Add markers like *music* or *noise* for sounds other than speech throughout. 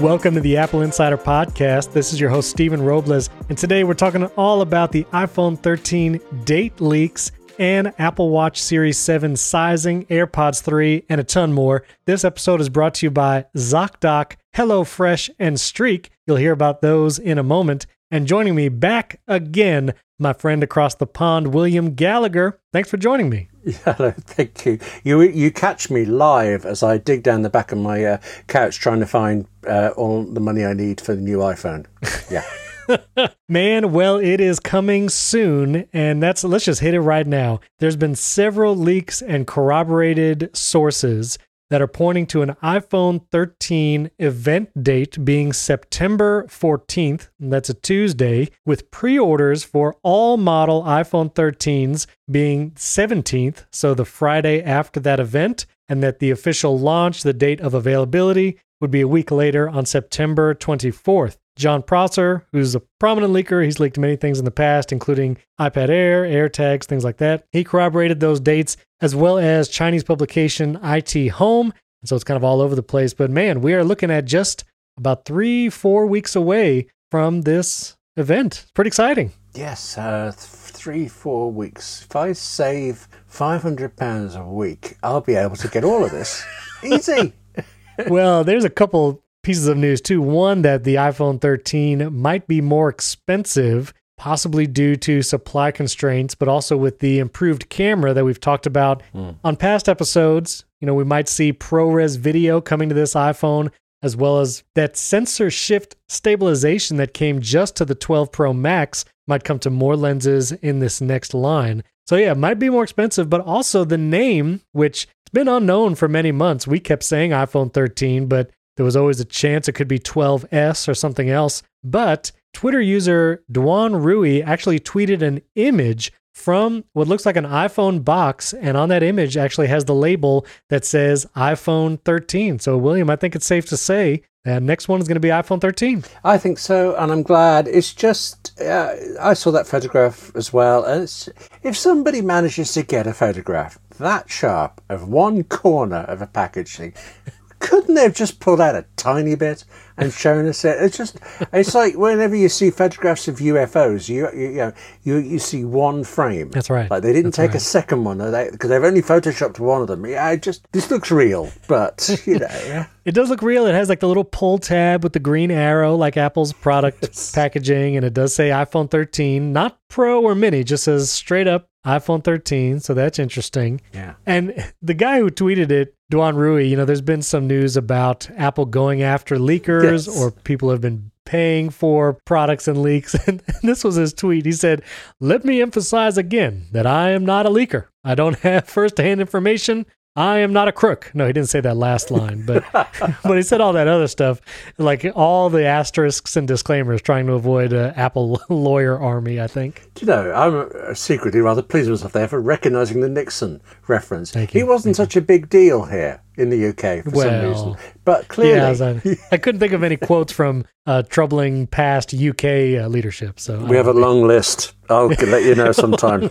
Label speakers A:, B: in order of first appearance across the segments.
A: Welcome to the Apple Insider Podcast. This is your host, Stephen Robles, and today we're talking all about the iPhone 13 date leaks and Apple Watch Series 7 sizing, AirPods 3, and a ton more. This episode is brought to you by ZocDoc, HelloFresh, and Streak. You'll hear about those in a moment. And joining me back again, my friend across the pond, William Gallagher. Thanks for joining me. *laughs*
B: Hello, thank you. You you catch me live as I dig down the back of my uh, couch trying to find uh, all the money I need for the new iPhone. Yeah. *laughs*
A: Man, well, it is coming soon, and that's let's just hit it right now. There's been several leaks and corroborated sources that are pointing to an iPhone 13 event date being September 14th. That's a Tuesday, with pre orders for all model iPhone 13s being 17th, so the Friday after that event, and that the official launch, the date of availability, would be a week later on September 24th. Jon Prosser, who's a prominent leaker, he's leaked many things in the past, including iPad Air, AirTags, things like that. He corroborated those dates as well as Chinese publication IT Home. And so it's kind of all over the place. But man, we are looking at just about three, four weeks away from this event. It's pretty exciting.
B: Yes, uh, three, four weeks. If I save £500 a week, I'll be able to get all of this. *laughs* Easy.
A: well, there's a couple pieces of news too. One that the iPhone 13 might be more expensive, possibly due to supply constraints, but also with the improved camera that we've talked about mm. on past episodes. You know, we might see ProRes video coming to this iPhone, as well as that sensor shift stabilization that came just to the 12 Pro Max might come to more lenses in this next line. So, yeah, it might be more expensive, but also the name, which it's been unknown for many months. We kept saying iPhone 13, but there was always a chance it could be 12S or something else. But Twitter user Duan Rui actually tweeted an image from what looks like an iPhone box. And on that image actually has the label that says iPhone 13. So, William, I think it's safe to say that next one is going to be iPhone 13.
B: I think so. And I'm glad. It's just, uh, I saw that photograph as well. And if somebody manages to get a photograph that sharp of one corner of a packaging, couldn't they have just pulled out a tiny bit and shown us it? It's just, it's like whenever you see photographs of UFOs, you you, you know you you see one frame.
A: That's right.
B: Like they didn't
A: That's
B: take
A: right.
B: a second one, because they, they've only photoshopped one of them. Yeah, I just this looks real, but *laughs* you know. Yeah.
A: It does look real. It has like the little pull tab with the green arrow, like Apple's product *laughs* packaging, and it does say iPhone 13, not Pro or Mini, just says straight up iPhone 13. So that's interesting.
B: Yeah.
A: And the guy who tweeted it, Duan Rui, you know, there's been some news about Apple going after leakers yes. or people have been paying for products and leaks. *laughs* And this was his tweet. He said, Let me emphasize again that I am not a leaker. I don't *laughs* have firsthand information I am not a crook. No, he didn't say that last *laughs* line, but but he said all that other stuff, like all the asterisks and disclaimers, trying to avoid an Apple *laughs* lawyer army. I think.
B: Do you know? I'm secretly rather pleased with myself there for recognizing the Nixon reference.
A: Thank you.
B: He wasn't
A: Thank
B: such a big deal here in the UK for
A: well,
B: some reason, but clearly,
A: yeah, I, *laughs* I, couldn't think of any quotes from uh, troubling past UK uh, leadership. So
B: we have a long list. I'll let you know sometime.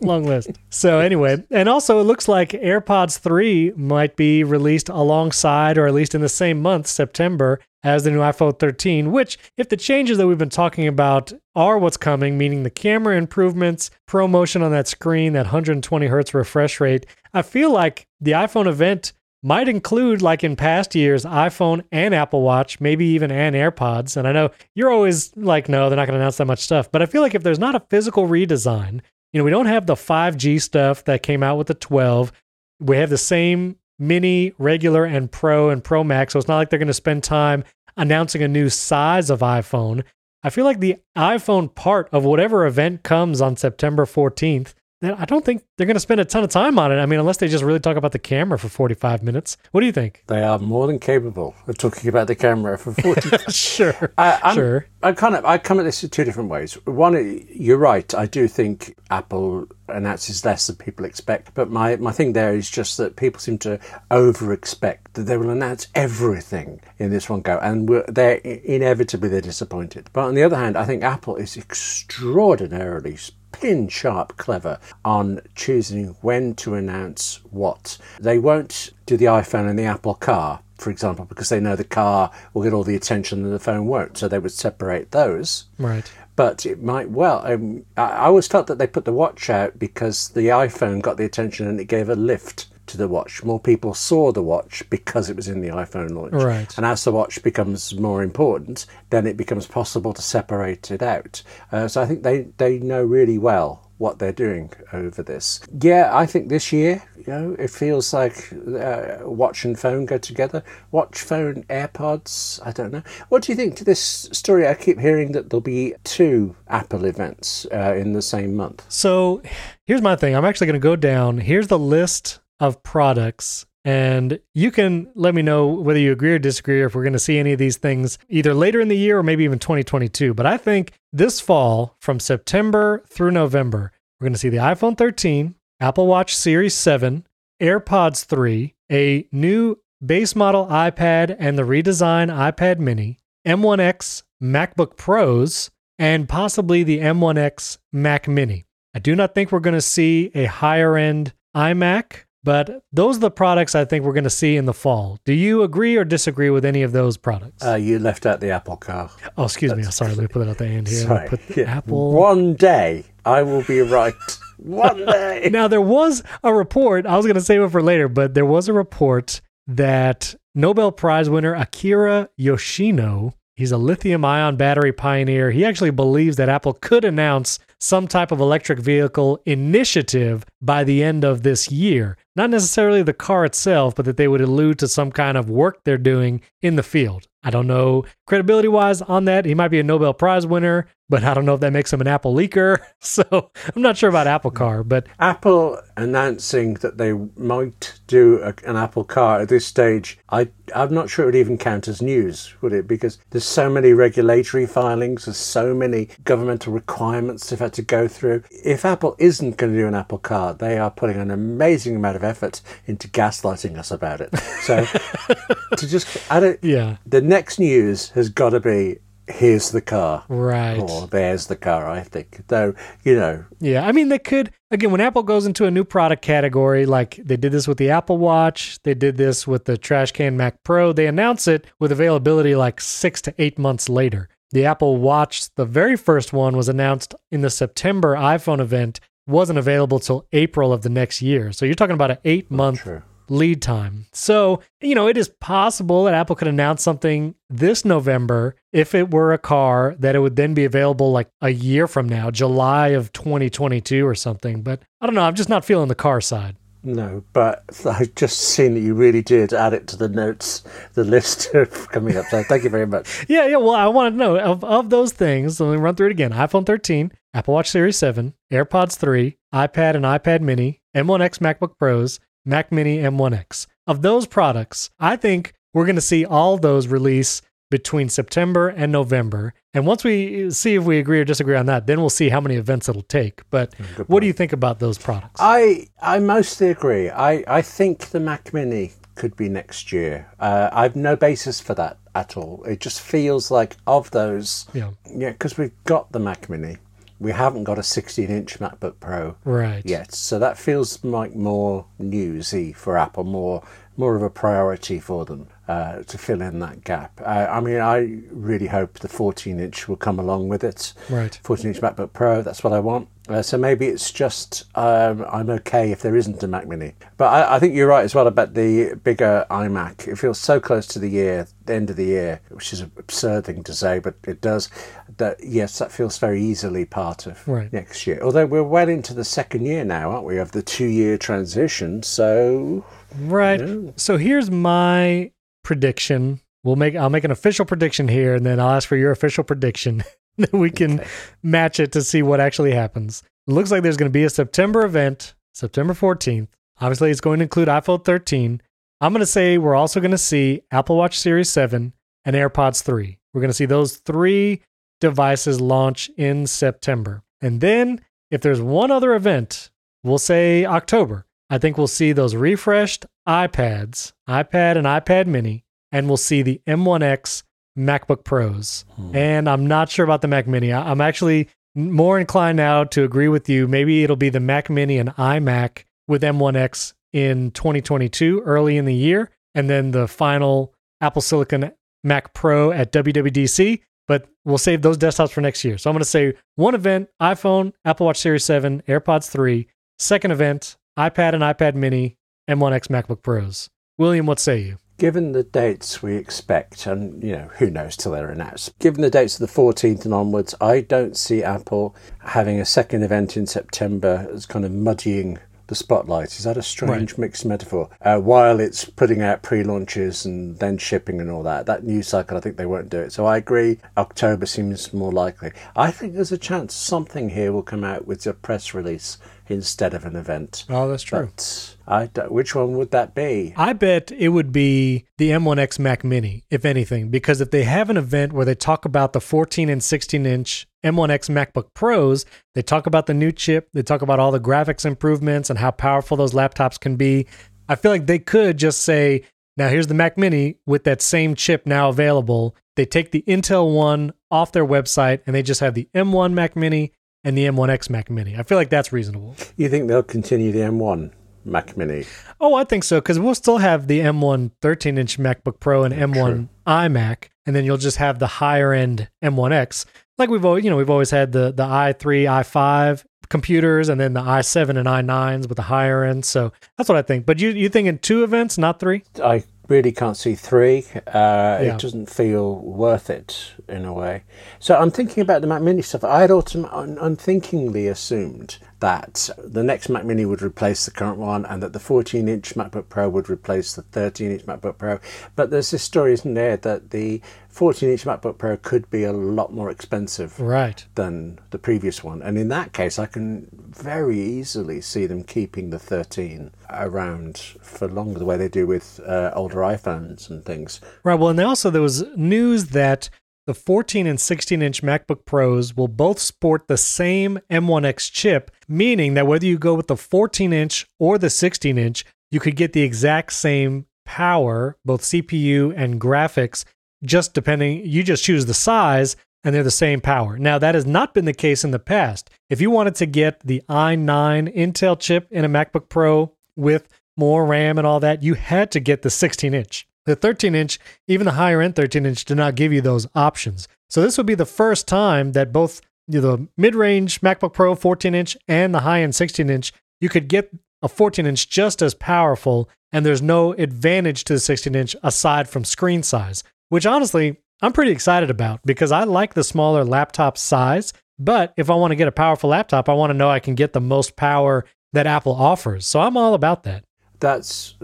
A: Long list. So anyway, and also it looks like AirPods 3 might be released alongside or at least in the same month, September, as the new iPhone 13, which if the changes that we've been talking about are what's coming, meaning the camera improvements, ProMotion on that screen, that 120 hertz refresh rate, I feel like the iPhone event might include, like in past years, iPhone and Apple Watch, maybe even and AirPods. And I know you're always like, no, they're not going to announce that much stuff. But I feel like if there's not a physical redesign, you know, we don't have the 5G stuff that came out with the 12. We have the same mini, regular, and Pro and Pro Max. So it's not like they're going to spend time announcing a new size of iPhone. I feel like the iPhone part of whatever event comes on September 14th I don't think they're going to spend a ton of time on it. I mean, unless they just really talk about the camera for 45 minutes. What do you think?
B: They are more than capable of talking about the camera for 45 *laughs*
A: Sure.
B: i'm
A: sure.
B: I kind of I come at this in two different ways. One, you're right. I do think Apple announces less than people expect. But my, my thing there is just that people seem to over expect that they will announce everything in this one go, and they're inevitably they're disappointed. But on the other hand, I think Apple is extraordinarily pin sharp clever on choosing when to announce what. They won't do the iPhone and the Apple Car, for example, because they know the car will get all the attention and the phone won't. So they would separate those.
A: Right.
B: But it might well. Um, I always felt that they put the watch out because the iPhone got the attention and it gave a lift to the watch. More people saw the watch because it was in the iPhone launch.
A: Right.
B: And as the watch becomes more important, then it becomes possible to separate it out. Uh, so I think they, they know really well what they're doing over this. Yeah, I think this year, you know, it feels like uh, watch and phone go together. Watch, phone, AirPods. I don't know. What do you think to this story? I keep hearing that there'll be two Apple events uh, in the same month.
A: So here's my thing. I'm actually going to go down. Here's the list of products. And you can let me know whether you agree or disagree, or if we're going to see any of these things either later in the year or maybe even 2022. But I think this fall, from September through November, we're going to see the iPhone 13, Apple Watch Series 7, AirPods 3, a new base model iPad and the redesigned iPad mini, M1X MacBook Pros, and possibly the M1X Mac mini. I do not think we're going to see a higher end iMac, but those are the products I think we're going to see in the fall. Do you agree or disagree with any of those products?
B: Uh, you left out the Apple car.
A: oh, excuse me. I'm sorry, let me put it at the end here.
B: Sorry.
A: Put the
B: Yeah.
A: Apple.
B: One day I will be right. *laughs* One day.
A: Now there was a report. I was going to save it for later, but there was a report that Nobel Prize winner Akira Yoshino, he's a lithium-ion battery pioneer. He actually believes that Apple could announce some type of electric vehicle initiative by the end of this year. Not necessarily the car itself, but that they would allude to some kind of work they're doing in the field. I don't know credibility wise on that. He might be a Nobel Prize winner, but I don't know if that makes him an Apple leaker. *laughs* So I'm not sure about Apple mm. Car, but
B: Apple announcing that they might do a, an Apple car at this stage, I, I'm not sure it would even count as news, would it? Because there's so many regulatory filings, there's so many governmental requirements they've had to go through. If Apple isn't going to do an Apple car, they are putting an amazing amount of effort into gaslighting us about it. So *laughs* to just, I don't,
A: yeah,
B: the next news has got to be here's the car.
A: right.
B: Or there's the car, I think. Though, you know,
A: Yeah, I mean, they could again when Apple goes into a new product category, like they did this with the Apple Watch, they did this with the Trash Can Mac Pro. They announce it with availability like six to eight months later. The Apple Watch, the very first one, was announced in the September iPhone event, wasn't available till April of the next year. So you're talking about an eight oh, month
B: true.
A: lead time. So, you know, it is possible that Apple could announce something this November if it were a car that it would then be available like a year from now, July of 2022 or something. But I don't know. I'm just not feeling the car side.
B: No, but *laughs* I've just seen that you really did add it to the notes, the list *laughs* coming up. So thank you very much. *laughs*
A: Yeah, yeah. Well, I want to know of, of those things. Let me run through it again iPhone 13, Apple Watch Series 7, AirPods 3, iPad and iPad mini, M1X MacBook Pros, Mac Mini M1X. Of those products, I think we're going to see all those release between September and November. And once we see if we agree or disagree on that, then we'll see how many events it'll take. But what do you think about those products?
B: I I mostly agree. I, I think the Mac Mini could be next year. Uh, I've no basis for that at all. It just feels like of those,
A: yeah.
B: yeah, because we've got the Mac Mini, we haven't got a 16-inch MacBook Pro
A: Right.
B: yet. So that feels like more newsy for Apple, more more of a priority for them uh, to fill in that gap. Uh, I mean, I really hope the 14 inch will come along with it.
A: Right.
B: 14 inch MacBook Pro, that's what I want. Uh, so maybe it's just um, I'm okay if there isn't a Mac Mini. But I, I think you're right as well about the bigger iMac. It feels so close to the year, the end of the year, which is an absurd thing to say, but it does. That yes, that feels very easily part of
A: Right.
B: next year. Although we're well into the second year now, aren't we, of the two year transition? So
A: Right.
B: Yeah.
A: So here's my prediction. We'll make I'll make an official prediction here and then I'll ask for your official prediction. *laughs* then we can
B: Okay.
A: match it to see what actually happens. It looks like there's going to be a September event, September 14th. Obviously, it's going to include iPhone 13. I'm going to say we're also going to see Apple Watch Series 7 and AirPods 3. We're going to see those three devices launch in September. And then if there's one other event, we'll say October. I think we'll see those refreshed iPads, iPad and iPad mini, and we'll see the M1X MacBook Pros. Hmm. And I'm not sure about the Mac Mini. I'm actually more inclined now to agree with you. Maybe it'll be the Mac Mini and iMac with M1X in 2022, early in the year, and then the final Apple Silicon Mac Pro at WWDC. But we'll save those desktops for next year. So I'm going to say one event iPhone, Apple Watch Series 7, AirPods 3. Second event iPad and iPad Mini, M1X MacBook Pros. William, what say you?
B: Given the dates we expect, and you know, who knows till they're announced, given the dates of the 14th and onwards, I don't see Apple having a second event in September as kind of muddying the spotlight. Is that a strange right. mixed metaphor? Uh, while it's putting out pre launches and then shipping and all that, that news cycle, I think they won't do it. So I agree, October seems more likely. I think there's a chance something here will come out with a press release instead of an event.
A: Oh, that's true.
B: But I which one would that be?
A: I bet it would be the M1X Mac Mini, if anything, because if they have an event where they talk about the 14 and 16 inch M1X MacBook Pros, they talk about the new chip, they talk about all the graphics improvements and how powerful those laptops can be. I feel like they could just say, now here's the Mac Mini with that same chip now available. They take the Intel one off their website and they just have the M1 Mac Mini and the M1X Mac Mini. I feel like that's reasonable.
B: You think they'll continue the M1 Mac Mini?
A: Oh, I think so because we'll still have the M1 13 inch MacBook Pro and M1 True. iMac, and then you'll just have the higher end M1X. Like we've always, you know, we've always had the the i3, i5 computers, and then the i7 and i9s with the higher end. So that's what I think. But you you think in two events, not three?
B: I really can't see three. Uh, yeah. It doesn't feel worth it in a way. So I'm thinking about the Mac Mini stuff. I had autom- unthinkingly assumed that the next Mac Mini would replace the current one and that the 14 inch MacBook Pro would replace the 13 inch MacBook Pro. But there's this story, isn't there, that the 14 inch MacBook Pro could be a lot more expensive
A: right.
B: than the previous one. And in that case, I can very easily see them keeping the 13 around for longer, the way they do with uh, older iPhones and things.
A: Right. Well, and also there was news that the 14 and 16 inch MacBook Pros will both sport the same M1X chip, meaning that whether you go with the 14 inch or the 16 inch, you could get the exact same power, both CPU and graphics, just depending, you just choose the size and they're the same power. Now, that has not been the case in the past. If you wanted to get the i9 Intel chip in a MacBook Pro with more RAM and all that, you had to get the 16 inch. The 13 inch, even the higher end 13 inch, did not give you those options. So this would be the first time that both the mid range MacBook Pro 14 inch and the high end 16 inch, you could get a 14 inch just as powerful, and there's no advantage to the 16 inch aside from screen size, which honestly, I'm pretty excited about because I like the smaller laptop size. But if I want to get a powerful laptop, I want to know I can get the most power that Apple offers. So I'm all about that
B: that's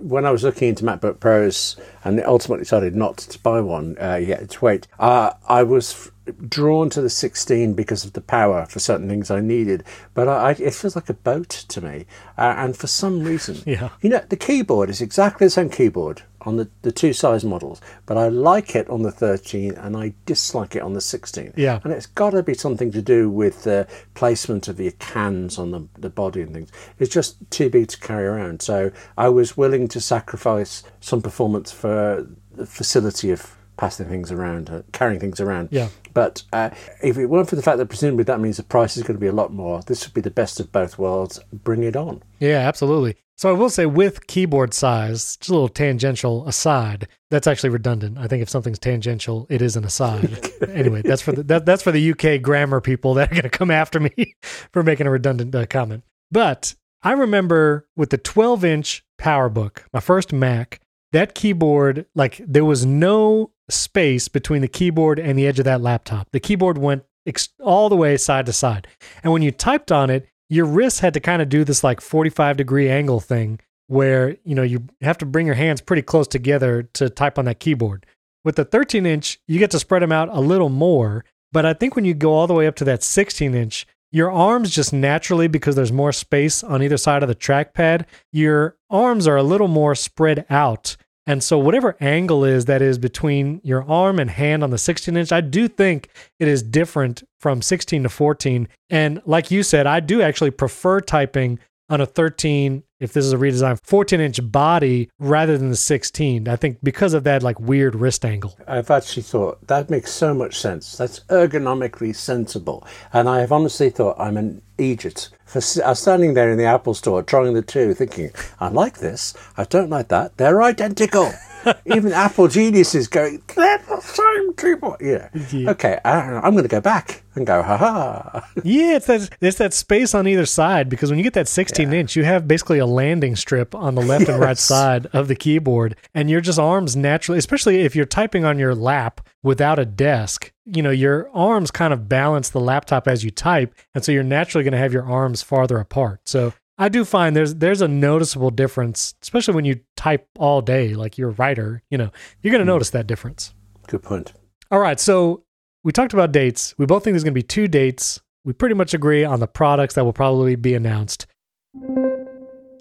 B: when I was looking into MacBook Pros and ultimately decided not to buy one uh, yet to wait. Uh, I was drawn to the 16 because of the power for certain things I needed, but I, I, it feels like a boat to me. Uh, and for some reason, *laughs*
A: yeah.
B: you know, the keyboard is exactly the same keyboard on the, the two size models, but I like it on the 13 and I dislike it on the 16.
A: Yeah.
B: And it's got to be something to do with the placement of the cans on the, the body and things. It's just too big to carry around. So I was willing to sacrifice some performance for the facility of passing things around, uh, carrying things around.
A: Yeah.
B: But uh, if it weren't for the fact that presumably that means the price is going to be a lot more, this would be the best of both worlds. Bring it on.
A: Yeah, absolutely. So I will say with keyboard size, just a little tangential aside, that's actually redundant. I think if something's tangential, it is an aside. *laughs* anyway, that's for the that, that's for the UK grammar people that are going to come after me *laughs* for making a redundant uh, comment. But I remember with the 12 inch PowerBook, my first Mac, that keyboard, like there was no space between the keyboard and the edge of that laptop. The keyboard went ex- all the way side to side. And when you typed on it, your wrists had to kind of do this like 45 degree angle thing where, you know, you have to bring your hands pretty close together to type on that keyboard. With the 13 inch, you get to spread them out a little more. But I think when you go all the way up to that 16 inch, your arms just naturally, because there's more space on either side of the trackpad, your arms are a little more spread out. And so, whatever angle is that is between your arm and hand on the 16 inch, I do think it is different from 16 to 14. And like you said, I do actually prefer typing on a 13, if this is a redesign, 14 inch body rather than the 16. I think because of that like weird wrist angle.
B: I've actually thought that makes so much sense. That's ergonomically sensible. And I have honestly thought I'm an idiot. For, I uh, standing there in the Apple store trying the two, thinking, I like this, I don't like that. They're identical. *laughs* Even Apple geniuses going, they're the same people. Yeah.
A: Yeah.
B: Okay, I, I'm going to go back and go, ha ha. *laughs*
A: Yeah, it's that it's that space on either side because when you get that 16 inch, you have basically a landing strip on the left and right side of the keyboard, and your just arms naturally, especially if you're typing on your lap without a desk, you know, your arms kind of balance the laptop as you type, and so you're naturally going to have your arms farther apart. So I do find there's there's a noticeable difference, especially when you type all day, like you're a writer. You know, you're going to hmm. notice that difference.
B: Good point.
A: All right, so we talked about dates. We both think there's going to be two dates. We pretty much agree on the products that will probably be announced.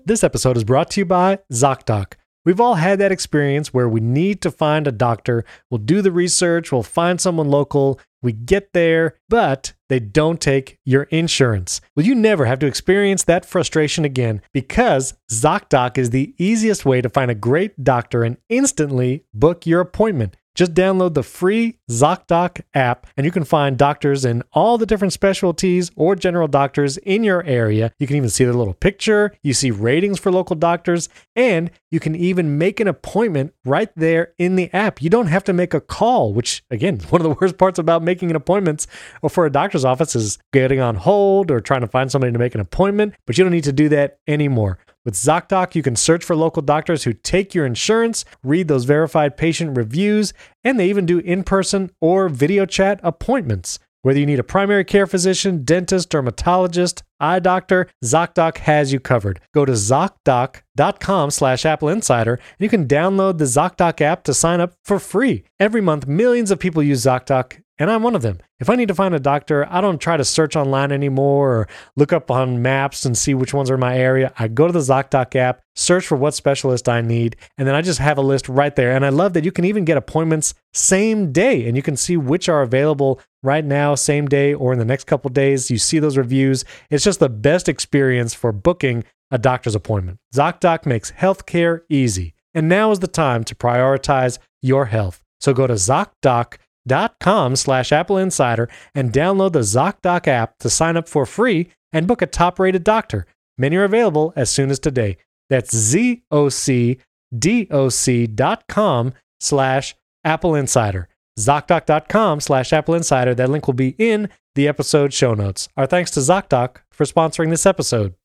A: This episode is brought to you by ZocDoc. We've all had that experience where we need to find a doctor. We'll do the research, we'll find someone local, we get there, but they don't take your insurance. Well, you never have to experience that frustration again because ZocDoc is the easiest way to find a great doctor and instantly book your appointment. Just download the free ZocDoc app and you can find doctors in all the different specialties or general doctors in your area. You can even see their little picture, you see ratings for local doctors, and you can even make an appointment right there in the app. You don't have to make a call, which again, *laughs* one of the worst parts about making an appointment or for a doctor's office is getting on hold or trying to find somebody to make an appointment, but you don't need to do that anymore. With ZocDoc, you can search for local doctors who take your insurance, read those verified patient reviews, and they even do in person or video chat appointments. Whether you need a primary care physician, dentist, dermatologist, eye doctor, ZocDoc has you covered. Go to ZocDoc.com slash Apple Insider and you can download the ZocDoc app to sign up for free. Every month, millions of people use ZocDoc, and I'm one of them. If I need to find a doctor, I don't try to search online anymore or look up on maps and see which ones are in my area. I go to the ZocDoc app, search for what specialist I need, and then I just have a list right there. And I love that you can even get appointments same day and you can see which are available right now, same day, or in the next couple days. You see those reviews. It's just the best experience for booking a doctor's appointment. ZocDoc makes healthcare easy. And now is the time to prioritize your health. So go to ZocDoc.com slash Apple Insider and download the ZocDoc app to sign up for free and book a top rated doctor. Many are available as soon as today. That's ZocDoc.com slash Apple Insider. ZocDoc.com slash Apple Insider. That link will be in the episode show notes. Our thanks to ZocDoc for sponsoring this episode.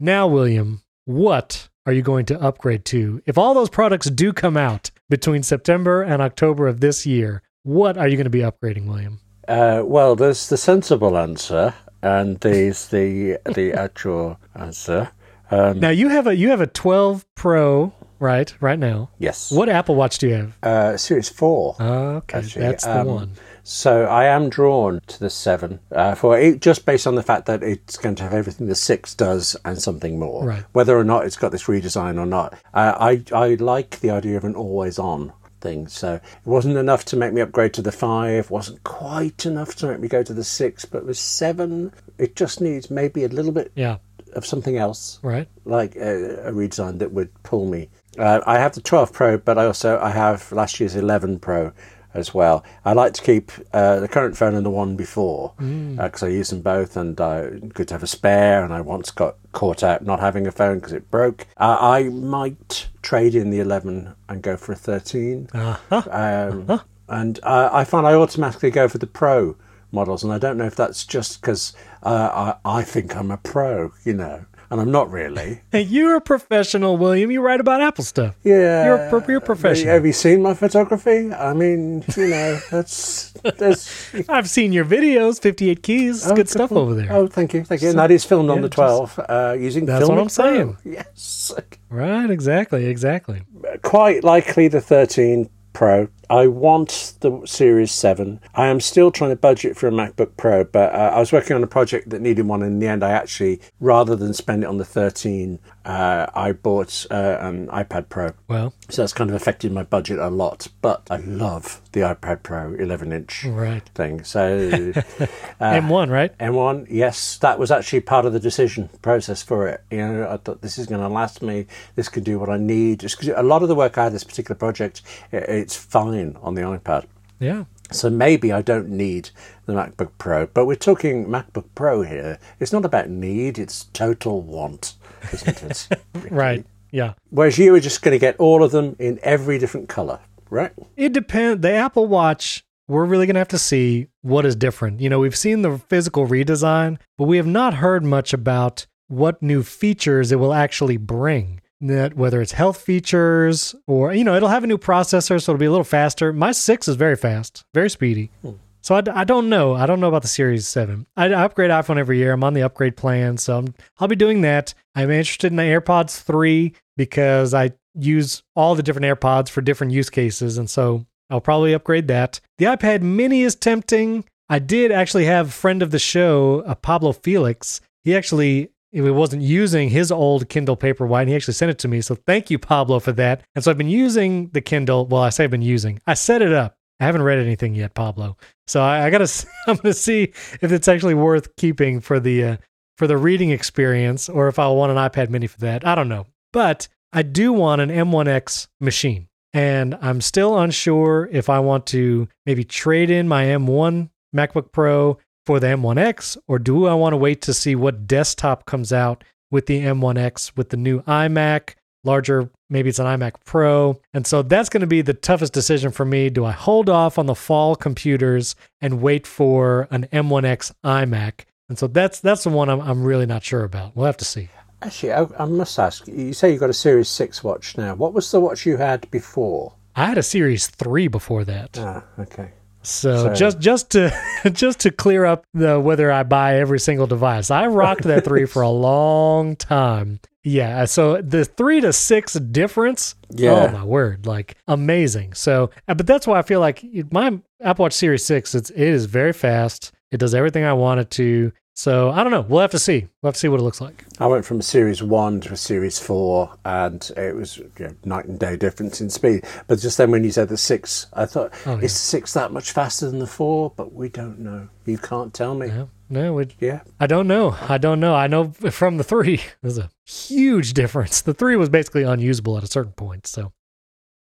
A: Now, William, what are you going to upgrade to? If all those products do come out between September and October of this year, what are you going to be upgrading, William?
B: Uh, well, there's the sensible answer, and there's the the actual answer. Um,
A: Now you have a you have a 12 Pro, right? Right now.
B: yes.
A: What Apple Watch do you have?
B: Uh, Series 4.
A: Okay,
B: Actually,
A: that's the
B: um,
A: one.
B: So I am drawn to the 7 uh, for it, just based on the fact that it's going to have everything the 6 does and something more.
A: Right.
B: Whether or not it's got this redesign or not. Uh, I, I like the idea of an always on thing. So it wasn't enough to make me upgrade to the 5, wasn't quite enough to make me go to the 6, but with 7, it just needs maybe a little bit
A: Yeah,
B: of something else.
A: right.
B: like a, a redesign that would pull me. Uh, I have the 12 Pro, but I also I have last year's 11 Pro as well. I like to keep uh, the current phone and the one before because I use them both, and uh, good to have a spare. And I once got caught out not having a phone because it broke. Uh, I might trade in the 11 and go for a 13.
A: Uh-huh.
B: Um, And uh, I find I automatically go for the Pro models, and I don't know if that's just because uh, I, I think I'm a pro, you know, and I'm not really.
A: Hey, *laughs* you're a professional, William. You write about Apple stuff.
B: Yeah,
A: You're a you're a professional.
B: Have you seen my photography? I mean, you know, *laughs* that's that's *laughs*
A: I've seen your videos, 58 keys. It's good stuff over there.
B: Oh, thank you, thank you. And that is filmed on the 12 uh, using.
A: That's what I'm saying.
B: Pro. Yes,
A: Right, exactly, exactly.
B: quite likely the 13 Pro. I want the Series 7. I am still trying to budget for a MacBook Pro, but uh, I was working on a project that needed one. In the end, I actually, rather than spend it on the 13, uh, I bought uh, an iPad Pro.
A: Well,
B: So that's kind of affected my budget a lot. But I love the iPad Pro 11 inch
A: Right.
B: thing. So *laughs* uh,
A: M1, right?
B: M1, yes, that was actually part of the decision process for it. You know, I thought this is going to last me. This can do what I need. A lot of the work I had this particular project, it's fine on the iPad.
A: Yeah.
B: So maybe I don't need the MacBook Pro, but we're talking MacBook Pro here. It's not about need; it's total want, isn't it? *laughs*
A: Right. Yeah.
B: Whereas you were just going to get all of them in every different color, right?
A: It depends. The Apple Watch, we're really going to have to see what is different. You know, we've seen the physical redesign, but we have not heard much about what new features it will actually bring. That whether it's health features or, you know, it'll have a new processor, so it'll be a little faster. My 6 is very fast, very speedy. Hmm. So I don't know. I don't know about the Series 7. I, I upgrade iPhone every year. I'm on the upgrade plan, so I'm, I'll be doing that. I'm interested in the AirPods 3 because I use all the different AirPods for different use cases, and so I'll probably upgrade that. The iPad mini is tempting. I did actually have a friend of the show, uh, Pablo Felix. He actually he wasn't using his old Kindle Paperwhite, and he actually sent it to me. So thank you, Pablo, for that. And so I've been using the Kindle. Well, I say I've been using. I set it up. I haven't read anything yet, Pablo. So I, I gotta. *laughs* I'm gonna see if it's actually worth keeping for the uh, for the reading experience, or if I want an iPad Mini for that. I don't know, but I do want an M1X machine, and I'm still unsure if I want to maybe trade in my M1 MacBook Pro for the M1X, or do I want to wait to see what desktop comes out with the M1X with the new iMac, larger, maybe it's an iMac Pro. And so that's going to be the toughest decision for me. Do I hold off on the fall computers and wait for an M1X iMac? And so that's that's the one I'm, I'm really not sure about. We'll have to see.
B: Actually, I, I must ask. You say you've got a Series Six watch now. What was the watch you had before?
A: I had a Series 3 before that.
B: Ah, okay.
A: So,
B: So-
A: just just to *laughs* just to clear up the whether I buy every single device, I rocked that three for a *laughs* long time. Yeah, so the three to six difference,
B: Yeah.
A: oh my word, like amazing. So, uh, but that's why I feel like my Apple Watch Series Six, it's it is very fast. It does everything I want it to. So I don't know. We'll have to see. We'll have to see what it looks like.
B: I went from a Series 1 to a Series 4, and it was you know, night and day difference in speed. But just then when you said the 6, I thought,
A: Oh,
B: is the 6 that much faster than the 4? But we don't know. You can't tell me.
A: No, no, it,
B: Yeah.
A: I don't know. I don't know. I know from the three, *laughs* there's a huge difference. The three was basically unusable at a certain point. So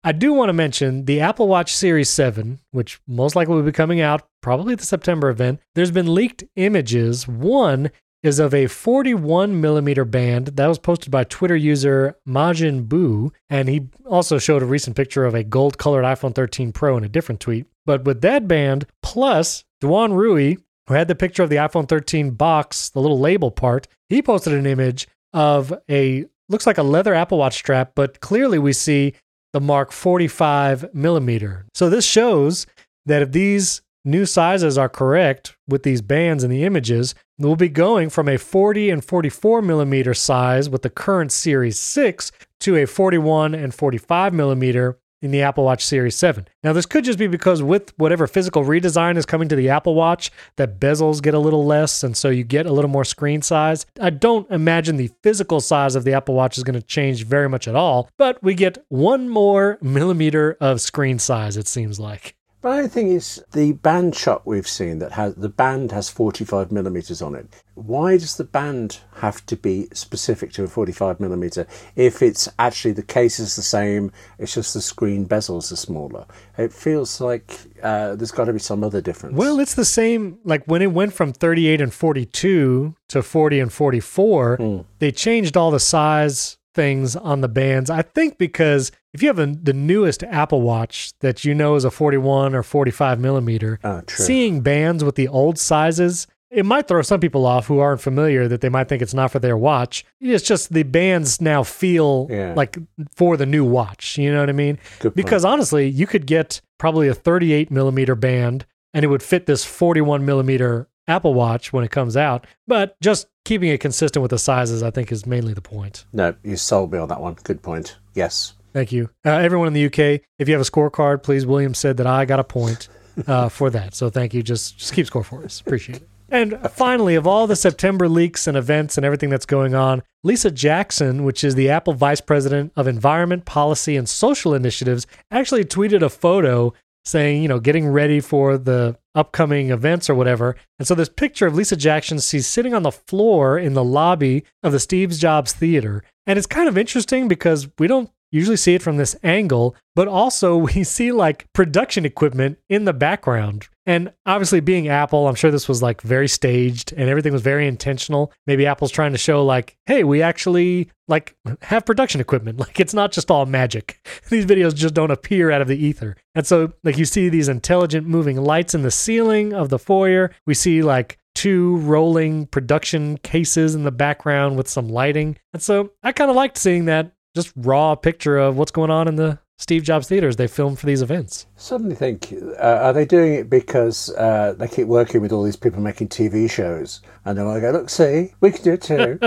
A: I do want to mention the Apple Watch Series 7, which most likely will be coming out probably at the September event. There's been leaked images. One is of a 41 millimeter band that was posted by Twitter user Majin Buu, and he also showed a recent picture of a gold colored iPhone 13 Pro in a different tweet. But with that band, plus Duan Rui, who had the picture of the iPhone 13 box, the little label part, he posted an image of a looks like a leather Apple Watch strap, but clearly we see the Mark 45 millimeter. So this shows that if these new sizes are correct with these bands in the images, we'll be going from a 40 and 44 millimeter size with the current Series 6 to a 41 and 45 millimeter in the Apple Watch Series 7. Now, this could just be because with whatever physical redesign is coming to the Apple Watch, that bezels get a little less, and so you get a little more screen size. I don't imagine the physical size of the Apple Watch is going to change very much at all, but we get one more millimeter of screen size, it seems like.
B: But the thing is, the band shot we've seen that has the band has 45 millimeters on it. Why does the band have to be specific to a 45 millimeter if it's actually the case is the same? It's just the screen bezels are smaller. It feels like uh, there's got to be some other difference.
A: Well, it's the same. Like when it went from 38 and 42 to 40 and 44, they changed all the size things on the bands. I think because if you have a, the newest Apple Watch that you know is a 41 or 45 millimeter,
B: ah, true.
A: seeing bands with the old sizes, it might throw some people off who aren't familiar that they might think it's not for their watch. It's just the bands now feel
B: Yeah.
A: like for the new watch. You know what I mean? Because honestly, you could get probably a 38 millimeter band and it would fit this 41 millimeter Apple Watch when it comes out. But just keeping it consistent with the sizes, I think, is mainly the point.
B: no, you sold me on that one. Good point. Yes.
A: Thank you. Uh, everyone in the UK, if you have a scorecard, please, William said that I got a point uh, *laughs* for that. So thank you. Just, just keep score for us. Appreciate it. And finally, of all the September leaks and events and everything that's going on, Lisa Jackson, which is the Apple Vice President of Environment, Policy, and Social Initiatives, actually tweeted a photo saying, you know, getting ready for the upcoming events or whatever. And so this picture of Lisa Jackson, she's sitting on the floor in the lobby of the Steve Jobs Theater. And it's kind of interesting because we don't usually see it from this angle, but also *laughs* we see like production equipment in the background. And obviously, being Apple, I'm sure this was like very staged and everything was very intentional. Maybe Apple's trying to show, like, hey, we actually like have production equipment. *laughs* Like, it's not just all magic. *laughs* These videos just don't appear out of the ether. And so, like, you see these intelligent moving lights in the ceiling of the foyer. We see like two rolling production cases in the background with some lighting. And so I kind of liked seeing that just raw picture of what's going on in the Steve Jobs theaters they film for these events.
B: Suddenly think, uh, are they doing it because uh, they keep working with all these people making TV shows and they're like, look, see, we can do it too.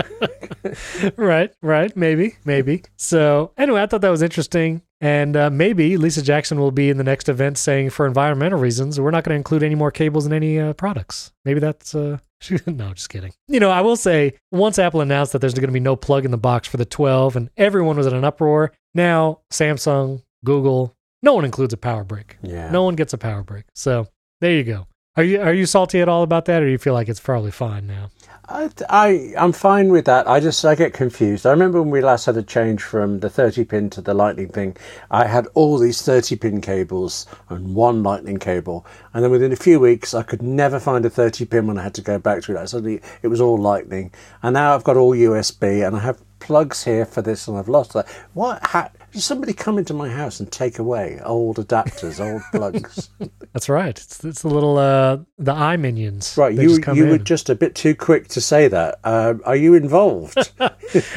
B: *laughs*
A: right, right, maybe, maybe. So anyway, I thought that was interesting. And uh, maybe Lisa Jackson will be in the next event saying, for environmental reasons, we're not going to include any more cables in any uh, products. Maybe that's uh, *laughs* no, just kidding. You know, I will say once Apple announced that there's going to be no plug in the box for the 12 and everyone was in an uproar, now Samsung, Google, no one includes a power brick.
B: Yeah.
A: No one gets a power brick. So there you go. Are you are you salty at all about that or do you feel like it's probably fine now?
B: I, I I'm fine with that. I just I get confused. I remember when we last had a change from the 30 pin to the lightning thing. I had all these 30 pin cables and one lightning cable, and then within a few weeks I could never find a 30 pin when I had to go back to it. Suddenly it was all lightning, and now I've got all USB and I have plugs here for this and I've lost that. What? How, did somebody come into my house and take away old adapters, old plugs? *laughs*
A: That's right. It's, it's the little uh, the eye minions.
B: Right,
A: They
B: you you were just a bit too quick to say that. Um, are you involved? *laughs*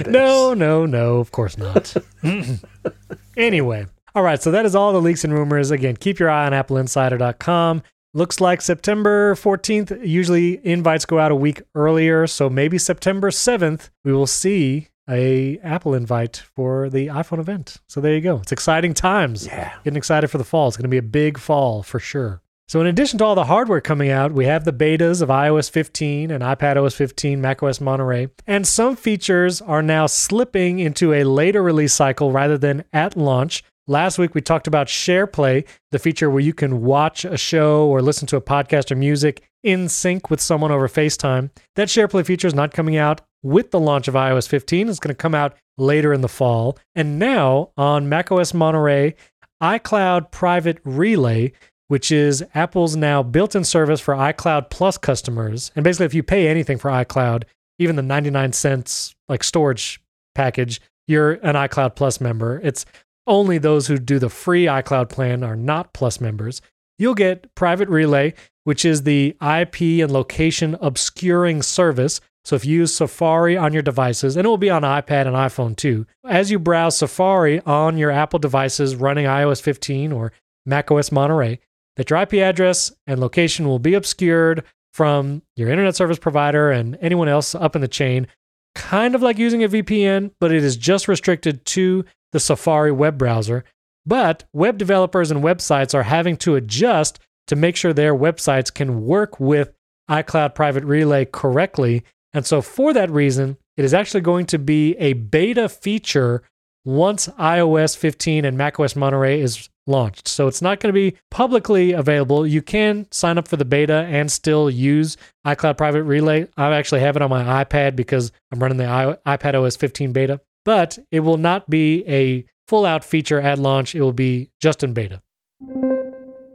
A: No, no, no, of course not. *laughs* anyway, all right, so that is all the leaks and rumors. Again, keep your eye on appleinsider.com. Looks like September 14th, usually invites go out a week earlier, so maybe September 7th we will see a Apple invite for the iPhone event. So there you go. It's exciting times.
B: Yeah.
A: Getting excited for the fall. It's going to be a big fall for sure. So, in addition to all the hardware coming out, we have the betas of iOS 15 and iPadOS 15, macOS Monterey, and some features are now slipping into a later release cycle rather than at launch. Last week, we talked about SharePlay, the feature where you can watch a show or listen to a podcast or music in sync with someone over FaceTime. That SharePlay feature is not coming out with the launch of iOS 15. It's going to come out later in the fall. And now on macOS Monterey, iCloud Private Relay, which is Apple's now built in service for iCloud Plus customers. And basically, if you pay anything for iCloud, even the 99 cents like storage package, you're an iCloud Plus member. It's only those who do the free iCloud plan are not Plus members. You'll get Private Relay, which is the IP and location obscuring service. So if you use Safari on your devices, and it will be on iPad and iPhone too, as you browse Safari on your Apple devices running iOS 15 or macOS Monterey, that your IP address and location will be obscured from your internet service provider and anyone else up in the chain, kind of like using a VPN, but it is just restricted to the Safari web browser. But web developers and websites are having to adjust to make sure their websites can work with iCloud Private Relay correctly. And so, for that reason, it is actually going to be a beta feature once iOS 15 and macOS Monterey is launched. So, it's not going to be publicly available. You can sign up for the beta and still use iCloud Private Relay. I actually have it on my iPad because I'm running the iPad OS 15 beta, but it will not be a full out feature at launch. It will be just in beta.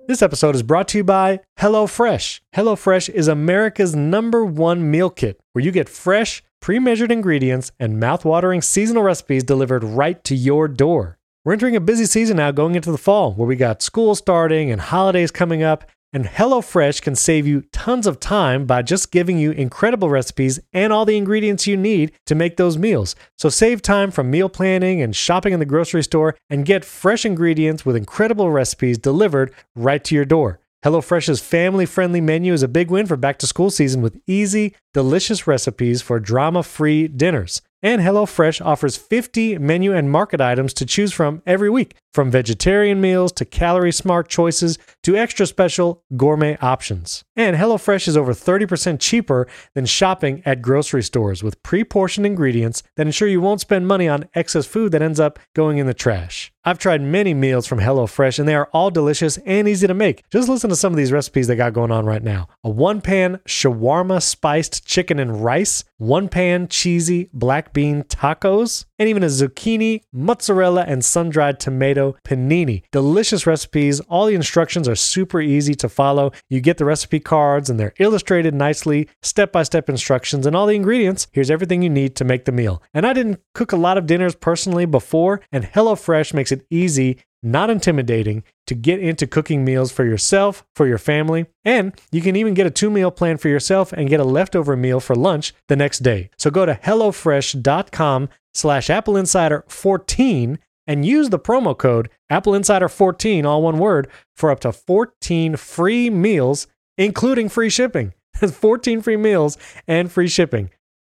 A: This episode is brought to you by HelloFresh. HelloFresh is America's number one meal kit where you get fresh, pre measured ingredients and mouth-watering seasonal recipes delivered right to your door. We're entering a busy season now going into the fall where we got school starting and holidays coming up. And HelloFresh can save you tons of time by just giving you incredible recipes and all the ingredients you need to make those meals. So save time from meal planning and shopping in the grocery store and get fresh ingredients with incredible recipes delivered right to your door. HelloFresh's family friendly menu is a big win for back to school season with easy, delicious recipes for drama free dinners. And HelloFresh offers 50 menu and market items to choose from every week. From vegetarian meals to calorie smart choices to extra special gourmet options. And HelloFresh is over 30% cheaper than shopping at grocery stores with pre portioned ingredients that ensure you won't spend money on excess food that ends up going in the trash. I've tried many meals from HelloFresh and they are all delicious and easy to make. Just listen to some of these recipes they got going on right now. A one pan shawarma spiced chicken and rice, one pan cheesy black bean tacos, and even a zucchini, mozzarella, and sun dried tomato panini. Delicious recipes. All the instructions are super easy to follow. You get the recipe cards and they're illustrated nicely, step by step instructions, and all the ingredients. Here's everything you need to make the meal. And I didn't cook a lot of dinners personally before, and HelloFresh makes it easy not intimidating to get into cooking meals for yourself, for your family, and you can even get a two meal plan for yourself and get a leftover meal for lunch the next day. So go to HelloFresh.com slash Apple Insider 14 and use the promo code Apple Insider 14, all one word, for up to 14 free meals, including free shipping. That's *laughs* 14 free meals and free shipping.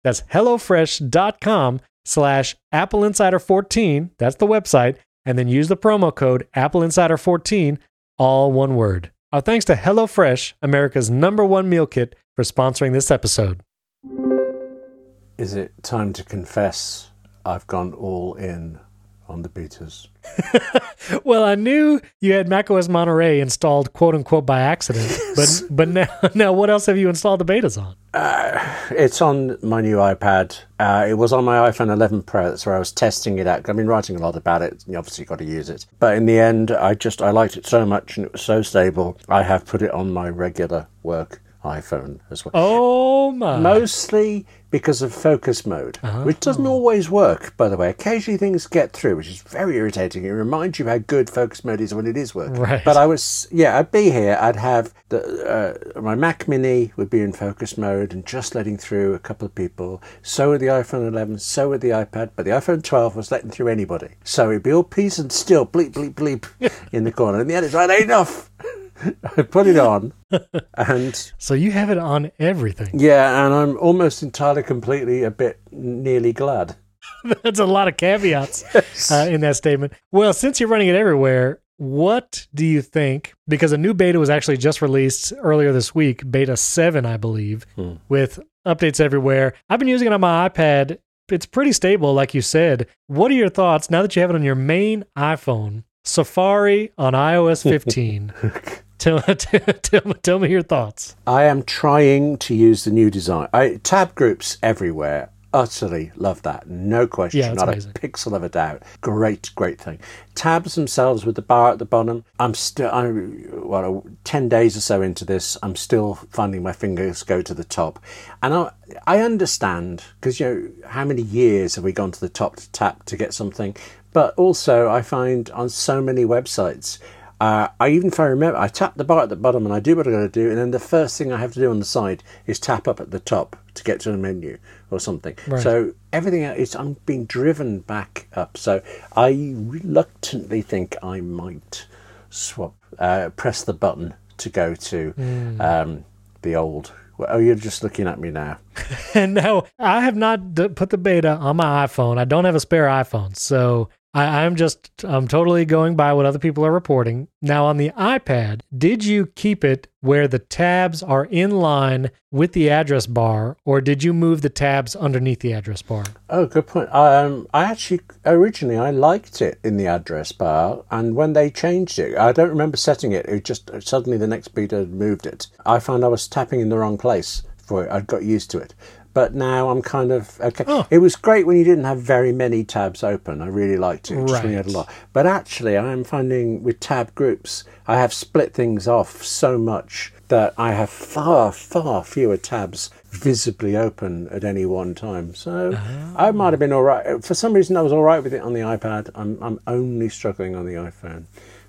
A: That's HelloFresh.com slash Apple Insider 14. That's the website and then use the promo code Apple Insider 14, all one word. Our thanks to HelloFresh, America's number one meal kit, for sponsoring this episode.
B: Is it time to confess I've gone all in on the betas?
A: Well, I knew you had macOS Monterey installed "quote unquote" by accident, *laughs* but but now now what else have you installed the betas on?
B: Uh, it's on my new iPad. Uh, it was on my iPhone 11 Pro. That's where I was testing it out. I've been writing a lot about it. You obviously got to use it, but in the end, I just I liked it so much and it was so stable. I have put it on my regular work iPhone as well.
A: Oh my!
B: Mostly because of focus mode,
A: Oh.
B: which doesn't always work, by the way. Occasionally things get through, which is very irritating. It reminds you how good focus mode is when it is working.
A: Right.
B: But I was, yeah, I'd be here. I'd have the uh, my Mac Mini would be in focus mode and just letting through a couple of people. So would the iPhone 11. So would the iPad. But the iPhone 12 was letting through anybody. So it'd be all peace and still, bleep bleep bleep, *laughs* in the corner. And the end, it's right enough. *laughs* I put it on, *laughs* and
A: So you have it on everything.
B: yeah, and I'm almost entirely, completely, a bit nearly glad. *laughs*
A: That's a lot of caveats uh, in that statement. Well, since you're running it everywhere, what do you think? Because a new beta was actually just released earlier this week, beta 7, I believe, with updates everywhere. I've been using it on my iPad. It's pretty stable, like you said. What are your thoughts now that you have it on your main iPhone, Safari on iOS 15? *laughs* tell, tell, me- tell me your thoughts.
B: I am trying to use the new design. I, tab groups everywhere. Utterly love that. No question.
A: Yeah,
B: not
A: amazing.
B: a pixel of a doubt. Great, great thing. Tabs themselves with the bar at the bottom. I'm still, I'm, well, 10 days or so into this, I'm still finding my fingers go to the top. And I, I understand, because, you know, how many years have we gone to the top to tap to get something? But also, I find on so many websites, uh, I even if I remember, I tap the bar at the bottom and I do what I got to do, and then the first thing I have to do on the side is tap up at the top to get to the menu or something.
A: Right.
B: So everything is I'm being driven back up. So I reluctantly think I might swap, uh, press the button to go to um, the old. Oh, you're just looking at me now.
A: And *laughs* no, I have not d- put the beta on my iPhone. I don't have a spare iPhone. So I, I'm just, I'm totally going by what other people are reporting. Now, on the iPad, did you keep it where the tabs are in line with the address bar, or did you move the tabs underneath the address bar?
B: Oh, good point. Um, I actually originally I liked it in the address bar, and when they changed it, I don't remember setting it. It just suddenly the next beta had moved it. I found I was tapping in the wrong place for it. I'd got used to it, but now I'm kind of okay.
A: Oh.
B: It was great when you didn't have very many tabs open. I really liked it. Just when you had a lot. But actually, I'm finding with tab groups, I have split things off so much that I have far, far fewer tabs visibly open at any one time. So I oh. might have been all right. For some reason, I was all right with it on the iPad. I'm, I'm only struggling on the iPhone.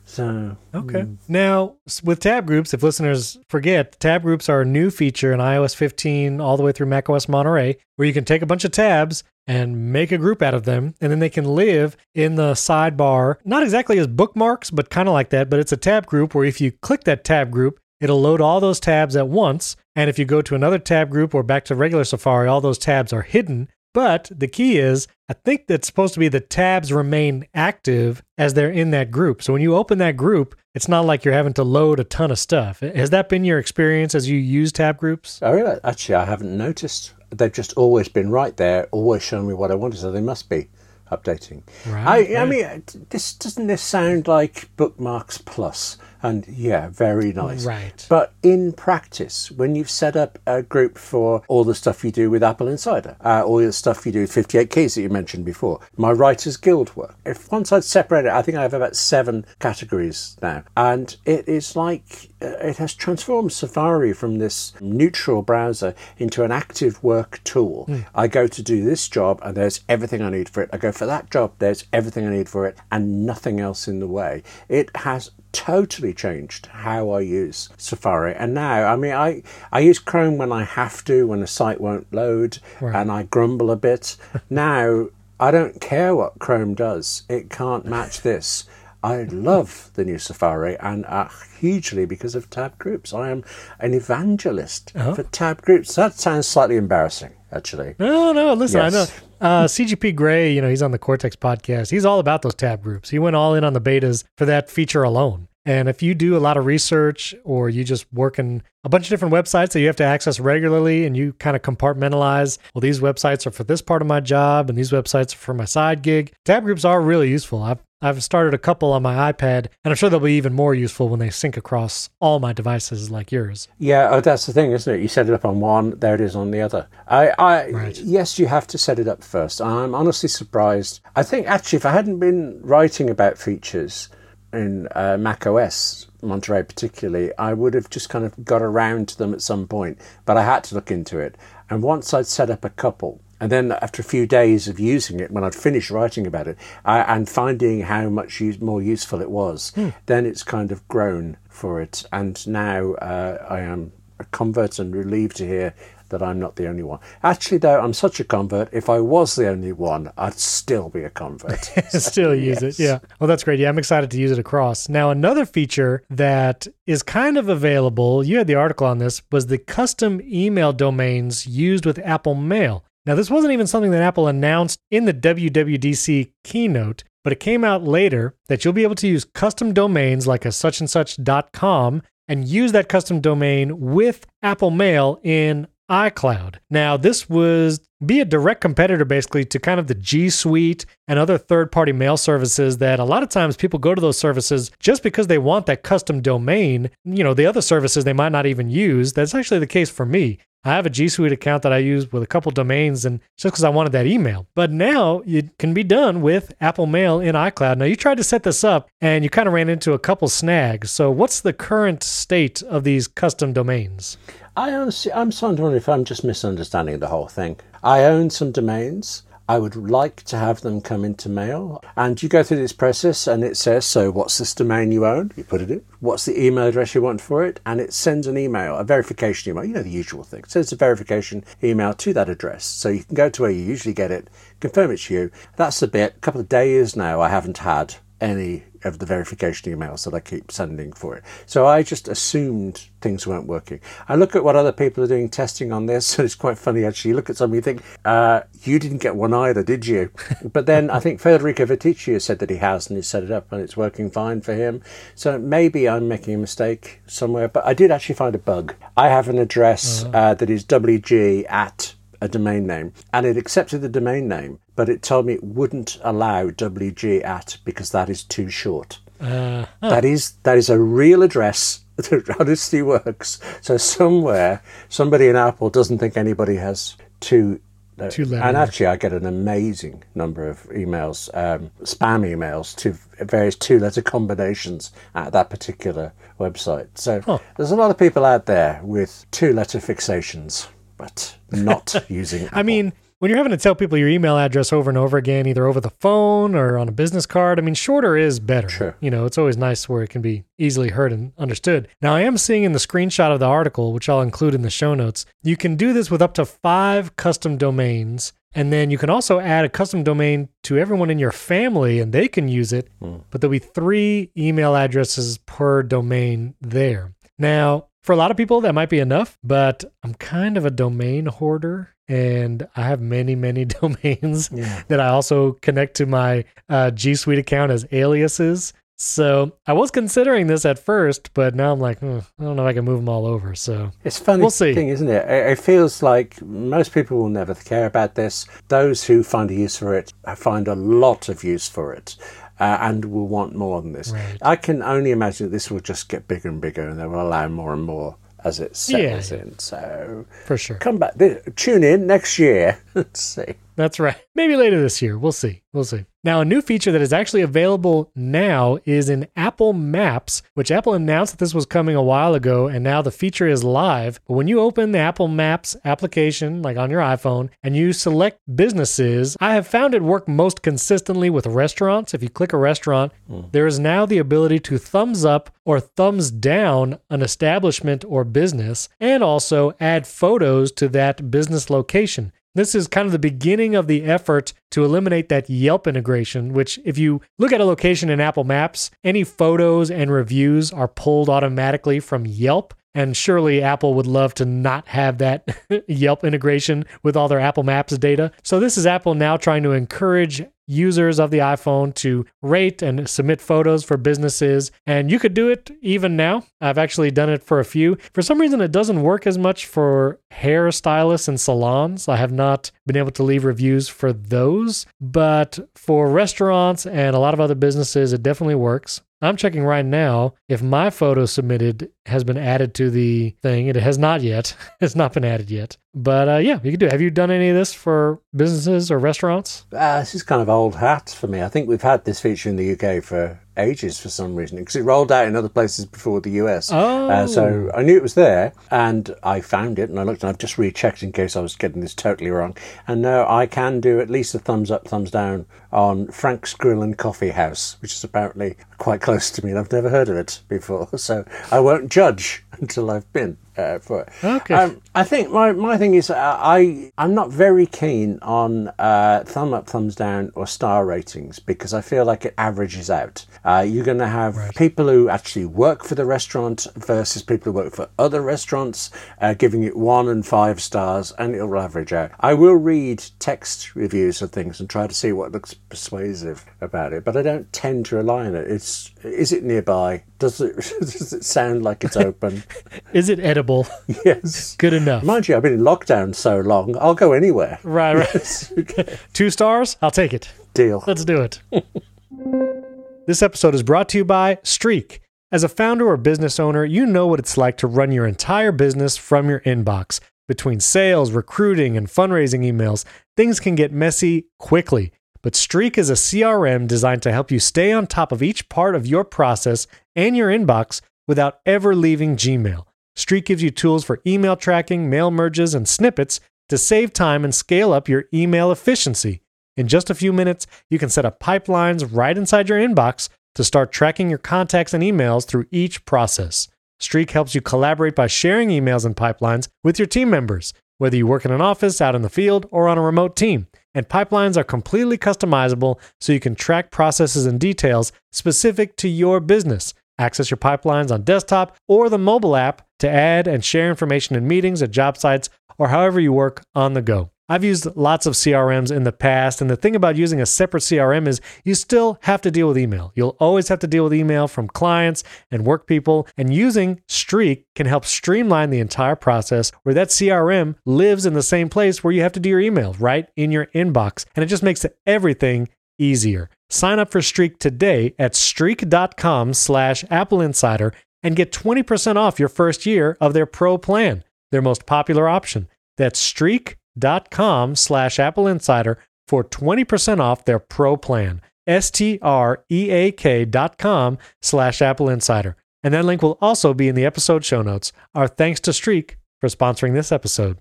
B: So
A: Okay. Mm. Now, with tab groups, if listeners forget, tab groups are a new feature in iOS 15 all the way through macOS Monterey, where you can take a bunch of tabs and make a group out of them, and then they can live in the sidebar, not exactly as bookmarks, but kind of like that. But it's a tab group where if you click that tab group, it'll load all those tabs at once. And if you go to another tab group or back to regular Safari, all those tabs are hidden. But the key is, I think that's supposed to be the tabs remain active as they're in that group. So when you open that group, it's not like you're having to load a ton of stuff. Has that been your experience as you use tab groups?
B: Oh, yeah. Actually, I haven't noticed. They've just always been right there, always showing me what I wanted, so they must be updating.
A: Right,
B: I. I mean, this doesn't this sound like Bookmarks Plus? And yeah, very nice.
A: Right.
B: But in practice, when you've set up a group for all the stuff you do with Apple Insider, uh, all the stuff you do with 58 Keys that you mentioned before, my Writers Guild work, if once I'd separated, it, I think I have about seven categories now. And it is like uh, it has transformed Safari from this neutral browser into an active work tool. I go to do this job and there's everything I need for it. I go for that job, there's everything I need for it, and nothing else in the way. It has totally changed how I use Safari. And now, I mean, I, I use Chrome when I have to, when a site won't load, and I grumble a bit. *laughs* now, I don't care what Chrome does, it can't match this. I love the new Safari and uh, hugely because of tab groups. I am an evangelist for tab groups. That sounds slightly embarrassing, actually.
A: No, no. Listen, I know. Uh, CGP Grey, you know, he's on the Cortex podcast. He's all about those tab groups. He went all in on the betas for that feature alone. And if you do a lot of research or you just work in a bunch of different websites that you have to access regularly and you kind of compartmentalize, well, these websites are for this part of my job and these websites are for my side gig, tab groups are really useful. I've, I've started a couple on my iPad and I'm sure they'll be even more useful when they sync across all my devices like yours.
B: Yeah, oh, that's the thing, isn't it? You set it up on one, there it is on the other. I, I
A: Right.
B: yes, you have to set it up first. I'm honestly surprised. I think actually, if I hadn't been writing about features in uh, Mac OS Monterey particularly, I would have just kind of got around to them at some point. But I had to look into it, and once I'd set up a couple. And then after a few days of using it, when I'd finished writing about it I, and finding how much use, more useful it was, then it's kind of grown for it. And now uh, I am a convert and relieved to hear that I'm not the only one. Actually, though, I'm such a convert. If I was the only one, I'd still be a convert. *laughs*
A: Still use it. Yeah. Well, that's great. Yeah, I'm excited to use it across. Now, another feature that is kind of available, you had the article on this, was the custom email domains used with Apple Mail. Now, this wasn't even something that Apple announced in the WWDC keynote, but it came out later that you'll be able to use custom domains like a such and such dot com and use that custom domain with Apple Mail in iCloud. Now, this was be a direct competitor basically to kind of the G Suite and other third party mail services that a lot of times people go to those services just because they want that custom domain. You know, the other services they might not even use. That's actually the case for me. I have a G Suite account that I use with a couple domains and just because I wanted that email. But now it can be done with Apple Mail in iCloud. Now you tried to set this up and you kind of ran into a couple snags. So what's the current state of these custom domains?
B: I honestly, I'm wondering if I'm just misunderstanding the whole thing. I own some domains. I would like to have them come into mail. And you go through this process and it says, so what's this domain you own? You put it in. What's the email address you want for it? And it sends an email, a verification email. You know, the usual thing. It sends a verification email to that address. So you can go to where you usually get it, confirm it's you. That's the bit. A couple of days now, I haven't had any of the verification emails that I keep sending for it. So I just assumed things weren't working. I look at what other people are doing testing on this, *laughs* and it's quite funny actually. You look at something, you think, uh, you didn't get one either, did you? *laughs* but then I think Federico Viticci has said that he has and he's set it up and it's working fine for him. So maybe I'm making a mistake somewhere, but I did actually find a bug. I have an address uh, that is WG at a domain name and it accepted the domain name but it told me it wouldn't allow wg at because that is too short.
A: Uh,
B: that is that is a real address *laughs* that honestly works. So somewhere somebody in apple doesn't think anybody has two uh,
A: Two letter
B: and actually i get an amazing number of emails um, spam emails to various two letter combinations at that particular website. So there's a lot of people out there with two letter fixations but not *laughs* using
A: I mean, when you're having to tell people your email address over and over again, either over the phone or on a business card, I mean, shorter is better.
B: Sure.
A: You know, it's always nice where it can be easily heard and understood. Now, I am seeing in the screenshot of the article, which I'll include in the show notes, you can do this with up to five custom domains. And then you can also add a custom domain to everyone in your family and they can use it, hmm. but there'll be three email addresses per domain there. Now, for a lot of people, that might be enough, but I'm kind of a domain hoarder. And I have many, many *laughs* domains
B: Yeah.
A: that I also connect to my uh, G Suite account as aliases. So I was considering this at first, but now I'm like, hmm, I don't know if I can move them all over. So
B: It's funny
A: We'll see.
B: thing, isn't it? it? Feels like most people will never care about this. Those who find a use for it find a lot of use for it. Uh, and will want more than this.
A: Right.
B: I can only imagine that this will just get bigger and bigger, and they will allow more and more as it settles
A: yeah.
B: in. So
A: for sure.
B: come back, tune in next year. *laughs* Let's see.
A: That's right. Maybe later this year. We'll see. We'll see. Now, a new feature that is actually available now is in Apple Maps, which Apple announced that this was coming a while ago, and now the feature is live. But when you open the Apple Maps application, like on your iPhone, and you select businesses, I have found it work most consistently with restaurants. If you click a restaurant, hmm. there is now the ability to thumbs up or thumbs down an establishment or business, and also add photos to that business location. This is kind of the beginning of the effort to eliminate that Yelp integration, which, if you look at a location in Apple Maps, any photos and reviews are pulled automatically from Yelp. And surely Apple would love to not have that *laughs* Yelp integration with all their Apple Maps data. So, this is Apple now trying to encourage users of the iPhone to rate and submit photos for businesses. And you could do it even now. I've actually done it for a few. For some reason, it doesn't work as much for hairstylists and salons. I have not been able to leave reviews for those. But for restaurants and a lot of other businesses, it definitely works. I'm checking right now if my photo submitted has been added to the thing. It has not yet. *laughs* It's not been added yet. But uh, yeah, you can do it. Have you done any of this for businesses or restaurants?
B: Uh, this is kind of old hat for me. I think we've had this feature in the UK for ages for some reason because it rolled out in other places before the US.
A: Oh.
B: Uh, so I knew it was there and I found it and I looked and I've just rechecked in case I was getting this totally wrong. And now I can do at least a thumbs up, thumbs down on Frank's Grill and Coffee House, which is apparently quite close to me and I've never heard of it before. *laughs* So I won't judge *laughs* until I've been uh, for it.
A: Okay.
B: Um, I think my, my thing is uh, I I'm not very keen on uh, thumb up, thumbs down, or star ratings because I feel like it averages out. Uh, you're going to have people who actually work for the restaurant versus people who work for other restaurants, uh, giving it one and five stars, and it'll average out. I will read text reviews of things and try to see what looks persuasive about it, but I don't tend to rely on it. It's is it nearby? Does it *laughs* does it sound like it's *laughs* open?
A: Is it edible?
B: yes. *laughs*
A: Good enough.
B: Mind you, I've been in lockdown so long, I'll go anywhere.
A: Right, right. *laughs* Two stars? I'll take it.
B: Deal.
A: Let's do it. *laughs* this episode is brought to you by Streak. As a founder or business owner, you know what it's like to run your entire business from your inbox. Between sales, recruiting, and fundraising emails, things can get messy quickly. But Streak is a CRM designed to help you stay on top of each part of your process and your inbox without ever leaving Gmail. Streak gives you tools for email tracking, mail merges, and snippets to save time and scale up your email efficiency. In just a few minutes, you can set up pipelines right inside your inbox to start tracking your contacts and emails through each process. Streak helps you collaborate by sharing emails and pipelines with your team members, whether you work in an office, out in the field, or on a remote team. And pipelines are completely customizable so you can track processes and details specific to your business. Access your pipelines on desktop or the mobile app to add and share information in meetings at job sites or however you work on the go. I've used lots of CRMs in the past, and the thing about using a separate CRM is you still have to deal with email. You'll always have to deal with email from clients and work people, and using Streak can help streamline the entire process where that CRM lives in the same place where you have to do your email, right in your inbox, and it just makes everything easier. Sign up for Streak today at streak.com slash Apple Insider and get 20% off your first year of their pro plan, their most popular option. That's streak.com slash Apple Insider for 20% off their pro plan. S-T-R-E-A-K dot com slash Apple Insider. And that link will also be in the episode show notes. Our thanks to Streak for sponsoring this episode.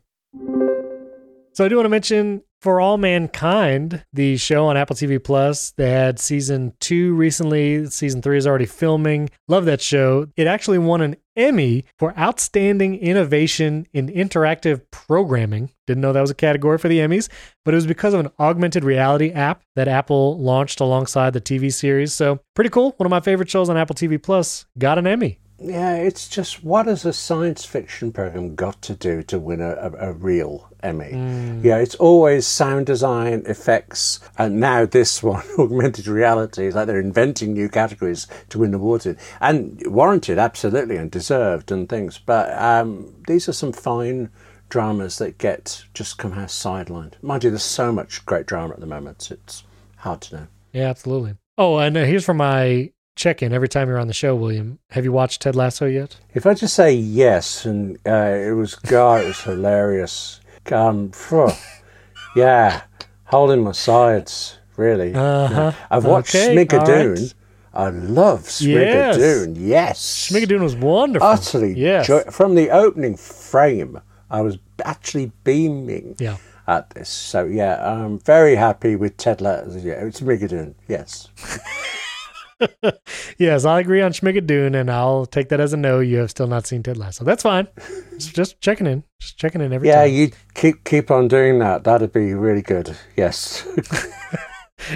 A: So I do want to mention For All Mankind, the show on Apple TV Plus. They had season two recently. Season three is already filming. Love that show. It actually won an Emmy for Outstanding Innovation in Interactive Programming. Didn't know that was a category for the Emmys, but it was because of an augmented reality app that Apple launched alongside the TV series. So pretty cool. One of my favorite shows on Apple TV Plus got an Emmy.
B: Yeah, it's just what has a science fiction program got to do to win a, a, a real Emmy? Yeah, it's always sound design, effects, and now this one, *laughs* augmented reality. It's like they're inventing new categories to win awards in. And warranted, absolutely, and deserved and things. But um, these are some fine dramas that get just somehow sidelined. Mind you, there's so much great drama at the moment, it's hard to know.
A: Yeah, absolutely. Oh, and here's for my check in every time you're on the show, William. Have you watched Ted Lasso yet?
B: If I just say yes, and uh, it was God, it was hilarious. Um, phew. yeah, holding my sides, really.
A: Uh-huh.
B: I've watched
A: Okay,
B: Schmigadoon.
A: all right.
B: I love Schmigadoon. Yes,
A: Schmigadoon was wonderful.
B: utterly.
A: Yes.
B: joy- from the opening frame, I was actually beaming
A: Yeah.
B: at this. So yeah, I'm very happy with Ted Lasso. Yeah, it's Schmigadoon. Yes. *laughs* *laughs*
A: Yes, I agree on Schmigadoon, and I'll take that as a no. You have still not seen Ted Lasso. That's fine. *laughs* Just- checking in. Just checking in every
B: Yeah,
A: time.
B: Yeah, you keep keep on doing that. That'd be really good. Yes. *laughs*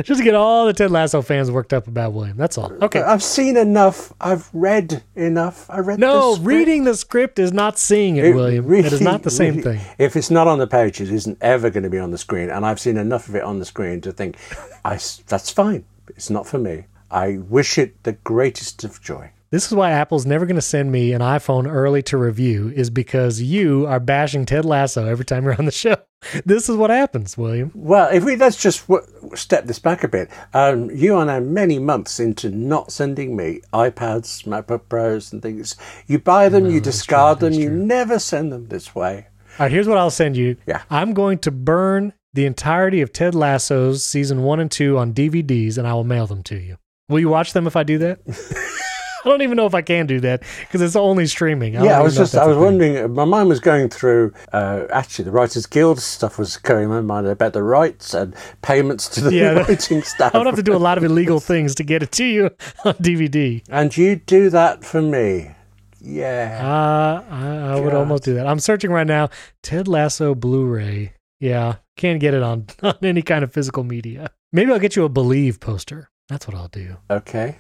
A: Just to get all the Ted Lasso fans worked up about William. That's all. Okay.
B: I've seen enough. I've read enough. I read.
A: No,
B: the
A: reading the script is not seeing it,
B: It
A: William.
B: really-
A: it is not the same
B: really-
A: thing.
B: If it's not on the page, it isn't ever going to be on the screen. And I've seen enough of it on the screen to think, I that's fine. It's not for me. I wish it the greatest of joy.
A: This is why Apple's never going to send me an iPhone early to review, is because you are bashing Ted Lasso every time you're on the *laughs* show. This is what happens, William.
B: Well, if we let's just w- step this back a bit. Um, you are now many months into not sending me iPads, MacBook Pros, and things. You buy them, you discard them, you never send them this way.
A: All right, here's what I'll send you.
B: Yeah.
A: I'm going to burn the entirety of Ted Lasso's season one and two on DVDs, and I will mail them to you. Will you watch them if I do that? *laughs* I don't even know if I can do that because it's only streaming. don't
B: yeah, I was just, I was wondering. My mind was going through. Uh, actually, the Writers Guild stuff was going in my mind about the rights and payments to the
A: Yeah, *laughs*
B: writing staff.
A: I would have to do a lot of illegal things to get it to you *laughs* on DVD.
B: and you do that for me. Yeah.
A: Uh, I, I would almost do that. I'm searching right now. Ted Lasso Blu-ray. Yeah, can't get it on, on any kind of physical media. Maybe I'll get you a Believe poster. That's what I'll do.
B: okay.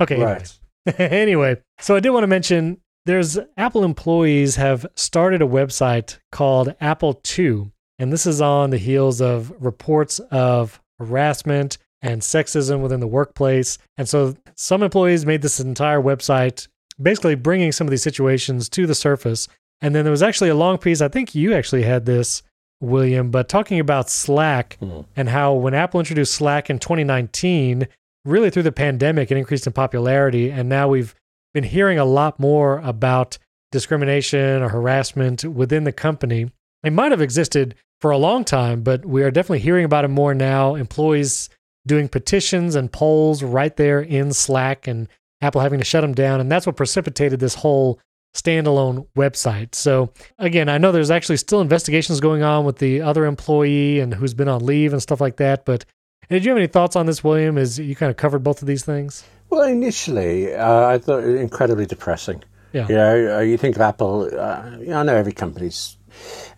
A: Okay.
B: Right.
A: Anyway. *laughs* anyway, so I did want to mention there's Apple employees have started a website called Apple Too, and this is on the heels of reports of harassment and sexism within the workplace. And so some employees made this entire website basically bringing some of these situations to the surface. And then there was actually a long piece, I think you actually had this, William, but talking about Slack
B: Mhm.
A: and how when Apple introduced Slack in 2019, really through the pandemic, it increased in popularity. And now we've been hearing a lot more about discrimination or harassment within the company. It might have existed for a long time, but we are definitely hearing about it more now. Employees doing petitions and polls right there in Slack and Apple having to shut them down. And that's what precipitated this whole standalone website. So, again, I know there's actually still investigations going on with the other employee and who's been on leave and stuff like that. But did you have any thoughts on this, William? Is you kind of covered both of these things?
B: Well, initially, uh, I thought it incredibly depressing.
A: Yeah.
B: You know, uh, you think of Apple. Uh, I know every company's.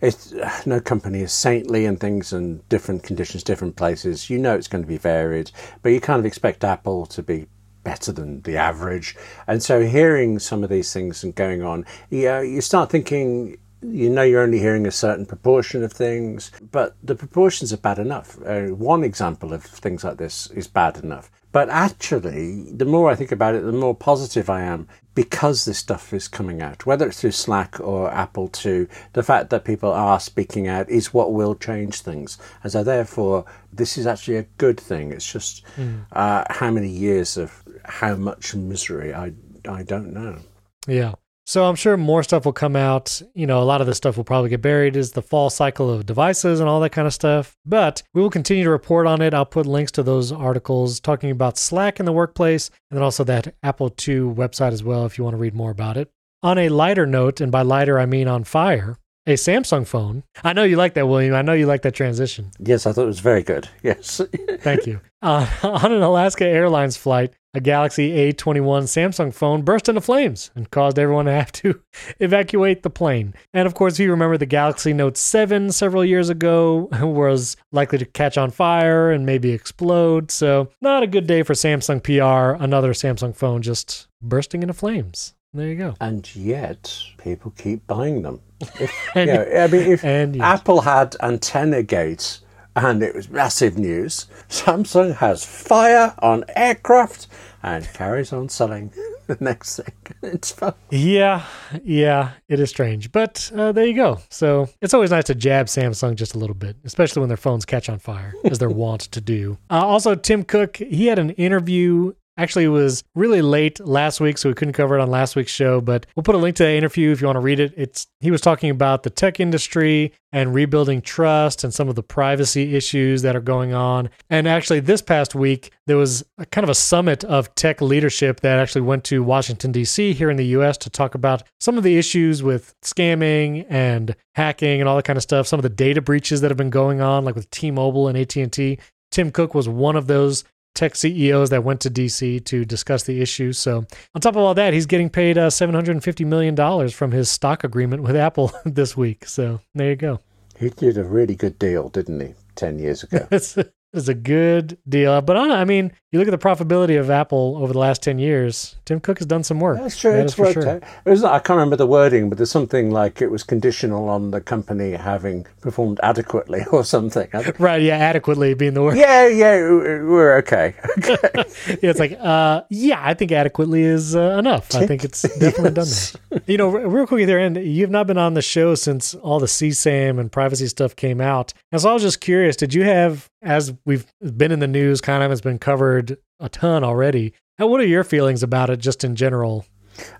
B: It's *sighs* no company is saintly and things and different conditions, different places. You know it's going to be varied, but you kind of expect Apple to be better than the average. And so, hearing some of these things and going on, yeah, you start thinking. You know, you're only hearing a certain proportion of things, but the proportions are bad enough. Uh, one example of things like this is bad enough. But actually, the more I think about it, the more positive I am because this stuff is coming out, whether it's through Slack or Apple too. The fact that people are speaking out is what will change things. And so, therefore, this is actually a good thing. It's just uh, how many years of how much misery I, I don't know.
A: Yeah. So I'm sure more stuff will come out. You know, a lot of this stuff will probably get buried as the fall cycle of devices and all that kind of stuff. But we will continue to report on it. I'll put links to those articles talking about Slack in the workplace and then also that Apple Too website as well if you want to read more about it. On a lighter note, and by lighter I mean on fire, a Samsung phone. I know you like that, William. I know you like that transition.
B: Yes, I thought it was very good. *laughs* Yes.
A: Thank you. Uh, *laughs* on an Alaska Airlines flight, a Galaxy A21 Samsung phone burst into flames and caused everyone to have to *laughs* evacuate the plane. And of course, if you remember the Galaxy Note 7 several years ago was likely to catch on fire and maybe explode. So, not a good day for Samsung PR. Another Samsung phone just bursting into flames. There you go.
B: And yet, people keep buying them. If, *laughs*
A: And-
B: you know, I mean, if
A: and.
B: Apple had Antenna gates and it was massive news, Samsung has fire on aircraft and carries on selling *laughs* the next thing. *laughs* It's fun.
A: Yeah, yeah, it is strange, but uh, there you go. So it's always nice to jab Samsung just a little bit, especially when their phones catch on fire, as they're wont to do. Uh, also, Tim Cook, he had an interview. Actually, it was really late last week, so we couldn't cover it on last week's show. But we'll put a link to that interview if you want to read it. It's he was talking about the tech industry and rebuilding trust and some of the privacy issues that are going on. And actually, this past week there was a kind of a summit of tech leadership that actually went to Washington D.C. here in the U.S. to talk about some of the issues with scamming and hacking and all that kind of stuff. Some of the data breaches that have been going on, like with T-Mobile and AT and T. Tim Cook was one of those tech CEOs that went to DC to discuss the issue. So, on top of all that, he's getting paid uh, $750 million from his stock agreement with Apple *laughs* this week. So, there you go.
B: He did a really good deal, didn't he, 10 years ago? *laughs*
A: It's, it's a good deal. But I, I mean, you look at the profitability of Apple over the last 10 years, Tim Cook has done some work.
B: That's true.
A: That
B: it's worked
A: sure.
B: It I can't remember the wording, but there's something like it was conditional on the company having performed adequately *laughs* or something.
A: Right. Yeah. Adequately being the word.
B: yeah, yeah, we're okay. *laughs* okay. *laughs*
A: Yeah, it's like, uh, yeah, I think adequately is uh, enough. I think it's definitely
B: Yes.
A: done that. You know, real quick there, and you've not been on the show since all the CSAM and privacy stuff came out. And so I was just curious, did you have, as we've been in the news, kind of, it's been covered a ton already. And what are your feelings about it, just in general?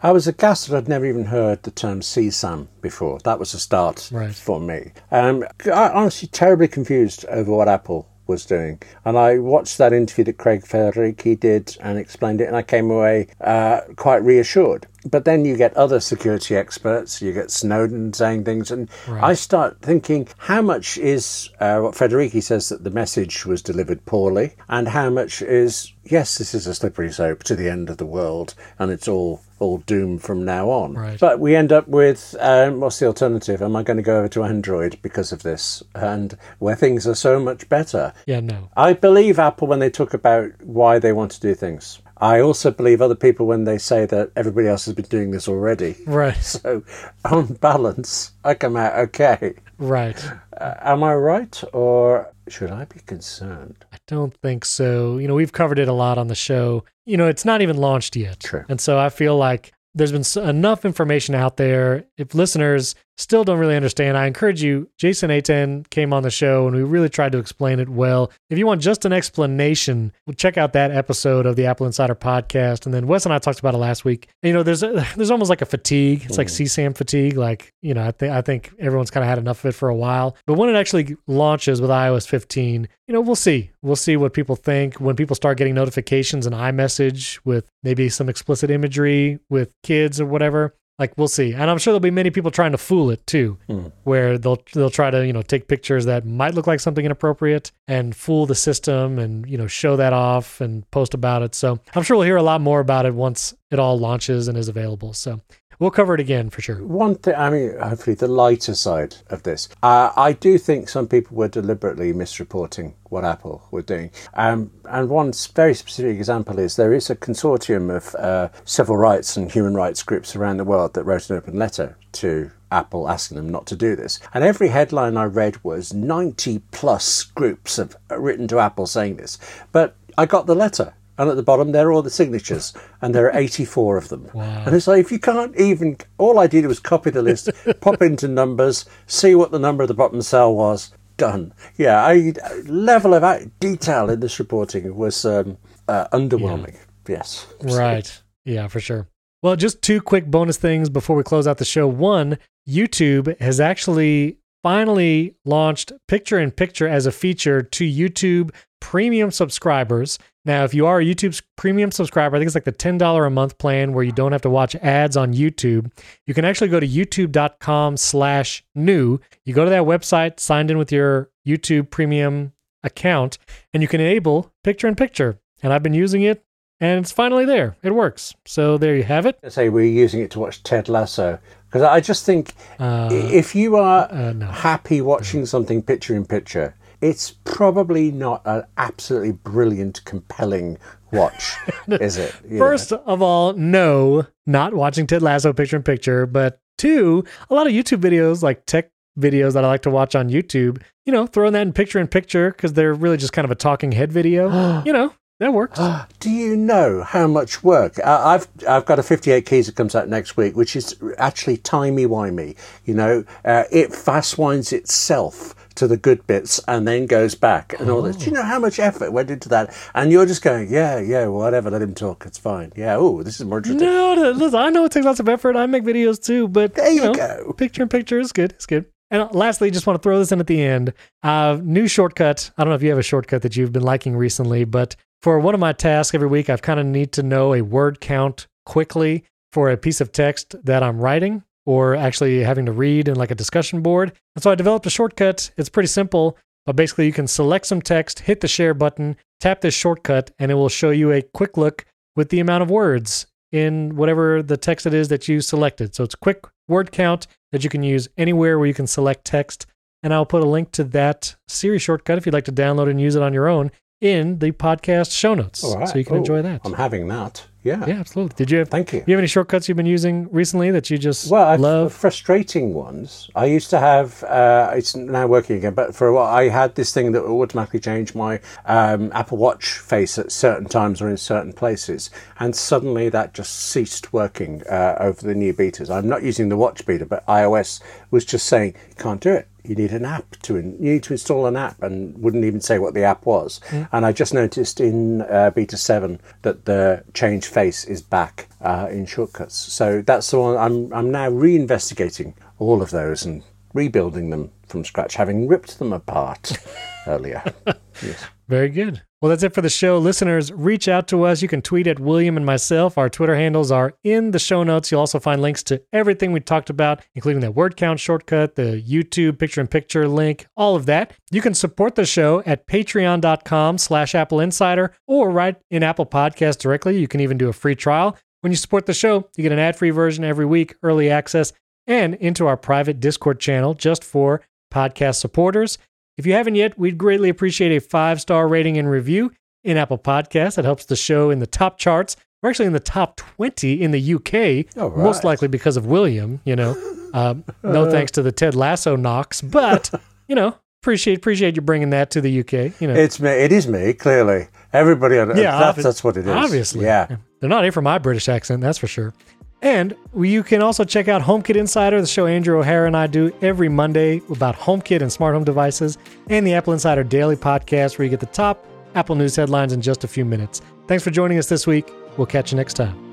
B: I was aghast that I'd never even heard the term CSAM before. That was a start
A: Right.
B: for me. Um, I honestly terribly confused over what Apple was doing. And I watched that interview that Craig Federighi did and explained it, and I came away uh, quite reassured. But then you get other security experts, you get Snowden saying things, and I start thinking how much is uh, what Federighi says that the message was delivered poorly, and how much is yes, this is a slippery slope to the end of the world, and it's all all doomed from now on.
A: Right.
B: But we end up with um, what's the alternative? Am I going to go over to Android because of this? And where things are so much better.
A: Yeah, no.
B: I believe Apple when they talk about why they want to do things. I also believe other people when they say that everybody else has been doing this already.
A: Right, *laughs*
B: So, on balance, I come out okay.
A: right.
B: Uh, am I right, or should I be concerned?
A: I don't think so. You know, we've covered it a lot on the show. You know, it's not even launched yet.
B: True.
A: And so I feel like there's been enough information out there. If listeners still don't really understand, I encourage you. Jason Aten came on the show and we really tried to explain it well. If you want just an explanation, well, check out that episode of the Apple Insider podcast. And then Wes and I talked about it last week. And, you know, there's a, *laughs* there's almost like a fatigue. It's like mm-hmm. CSAM fatigue. Like, you know, I think I think everyone's kind of had enough of it for a while. But when it actually launches with iOS 15, you know, we'll see. We'll see what people think when people start getting notifications in iMessage with maybe some explicit imagery with kids or whatever. Like we'll see, and I'm sure there'll be many people trying to fool it too, hmm. where they'll they'll try to you know take pictures that might look like something inappropriate and fool the system and you know show that off and post about it. So I'm sure we'll hear a lot more about it once it all launches and is available. So we'll cover it again for sure.
B: One thing, I mean, hopefully the lighter side of this. Uh, I do think some people were deliberately misreporting what Apple were doing. Um, and one very specific example is there is a consortium of uh, civil rights and human rights groups around the world that wrote an open letter to Apple asking them not to do this. And every headline I read was 90 plus groups have written to Apple saying this. But I got the letter. And at the bottom, there are all the signatures, and there are 84 of them. Wow. And it's like, if you can't even, all I did was copy the list, *laughs* pop into numbers, see what the number of the bottom cell was, done. Yeah, I, level of detail in this reporting was um, uh, underwhelming. Yes.
A: Right. Yeah, for sure. Well, just two quick bonus things before we close out the show. One, YouTube has actually finally launched picture in picture as a feature to YouTube premium subscribers. Now, if you are a YouTube premium subscriber, I think it's like the $10 a month plan where you don't have to watch ads on YouTube. You can actually go to youtube.com slash new. You go to that website, signed in with your YouTube premium account, and you can enable picture in picture. And I've been using it and it's finally there. It works. So there you have it.
B: I say we're using it to watch Ted Lasso because I just think
A: Uh,
B: if you are
A: uh, no.
B: happy watching something picture in picture, it's probably not an absolutely brilliant, compelling watch, *laughs* is it? You
A: First of all, no, not watching Ted Lasso picture in picture. But two, a lot of YouTube videos, like tech videos that I like to watch on YouTube, you know, throwing that in picture in picture because they're really just kind of a talking head video. *gasps* you know, that works. *gasps*
B: Do you know how much work uh, I've I've got a 58 keys that comes out next week, which is actually timey wimey. You know, uh, it fast winds itself to the good bits and then goes back and all this. Do you know how much effort went into that? And you're just going, yeah, yeah, whatever. Let him talk. It's fine. Yeah. Oh, this is more interesting.
A: No, no, listen, I know it takes lots of effort. I make videos too, but
B: There you
A: know,
B: go.
A: Picture in picture is good. It's good. And lastly, just want to throw this in at the end. Uh, new shortcut. I don't know if you have a shortcut that you've been liking recently, but for one of my tasks every week, I've kind of need to know a word count quickly for a piece of text that I'm writing or actually having to read in like a discussion board. And so I developed a shortcut. It's pretty simple, but basically you can select some text, hit the share button, tap this shortcut, and it will show you a quick look with the amount of words in whatever the text it is that you selected. So it's quick word count that you can use anywhere where you can select text. And I'll put a link to that Siri shortcut if you'd like to download and use it on your own in the podcast show notes.
B: Right.
A: So you can enjoy that.
B: I'm having that. Yeah.
A: yeah, absolutely. Did you have
B: Thank you.
A: you have any shortcuts you've been using recently that you just
B: Well, I've,
A: love?
B: frustrating ones. I used to have. Uh, it's now working again, but for a while I had this thing that would automatically change my um, Apple Watch face at certain times or in certain places, and suddenly that just ceased working uh, over the new betas. I'm not using the watch beta, but iOS was just saying you can't do it. You need an app to in, you need to install an app, and wouldn't even say what the app was. And I just noticed in uh, beta seven that the change face is back uh, in shortcuts. So that's the one I'm I'm now reinvestigating all of those and rebuilding them from scratch, having ripped them apart *laughs* earlier. Yes.
A: Very good. Well, that's it for the show. Listeners, reach out to us. You can tweet at William and myself. Our Twitter handles are in the show notes. You'll also find links to everything we talked about, including that word count shortcut, the YouTube picture in picture link, all of that. You can support the show at patreon.com slash Apple Insider or right in Apple Podcasts directly. You can even do a free trial. When you support the show, you get an ad-free version every week, early access, and into our private Discord channel just for podcast supporters. If you haven't yet, we'd greatly appreciate a five star rating and review in Apple Podcasts. That helps the show in the top charts. We're actually in the top 20 in the UK,
B: All
A: most likely because of William, you know. *laughs* Um, no thanks to the Ted Lasso knocks, but, you know, appreciate appreciate you bringing that to the UK. You know,
B: It's me. It is me. Clearly, everybody. On,
A: Yeah,
B: that's,
A: obvi-
B: that's what it is.
A: Obviously.
B: yeah.
A: They're not here for my British accent, that's for sure. And you can also check out HomeKit Insider, the show Andrew O'Hara and I do every Monday about HomeKit and smart home devices, and the Apple Insider Daily podcast, where you get the top Apple News headlines in just a few minutes. Thanks for joining us this week. We'll catch you next time.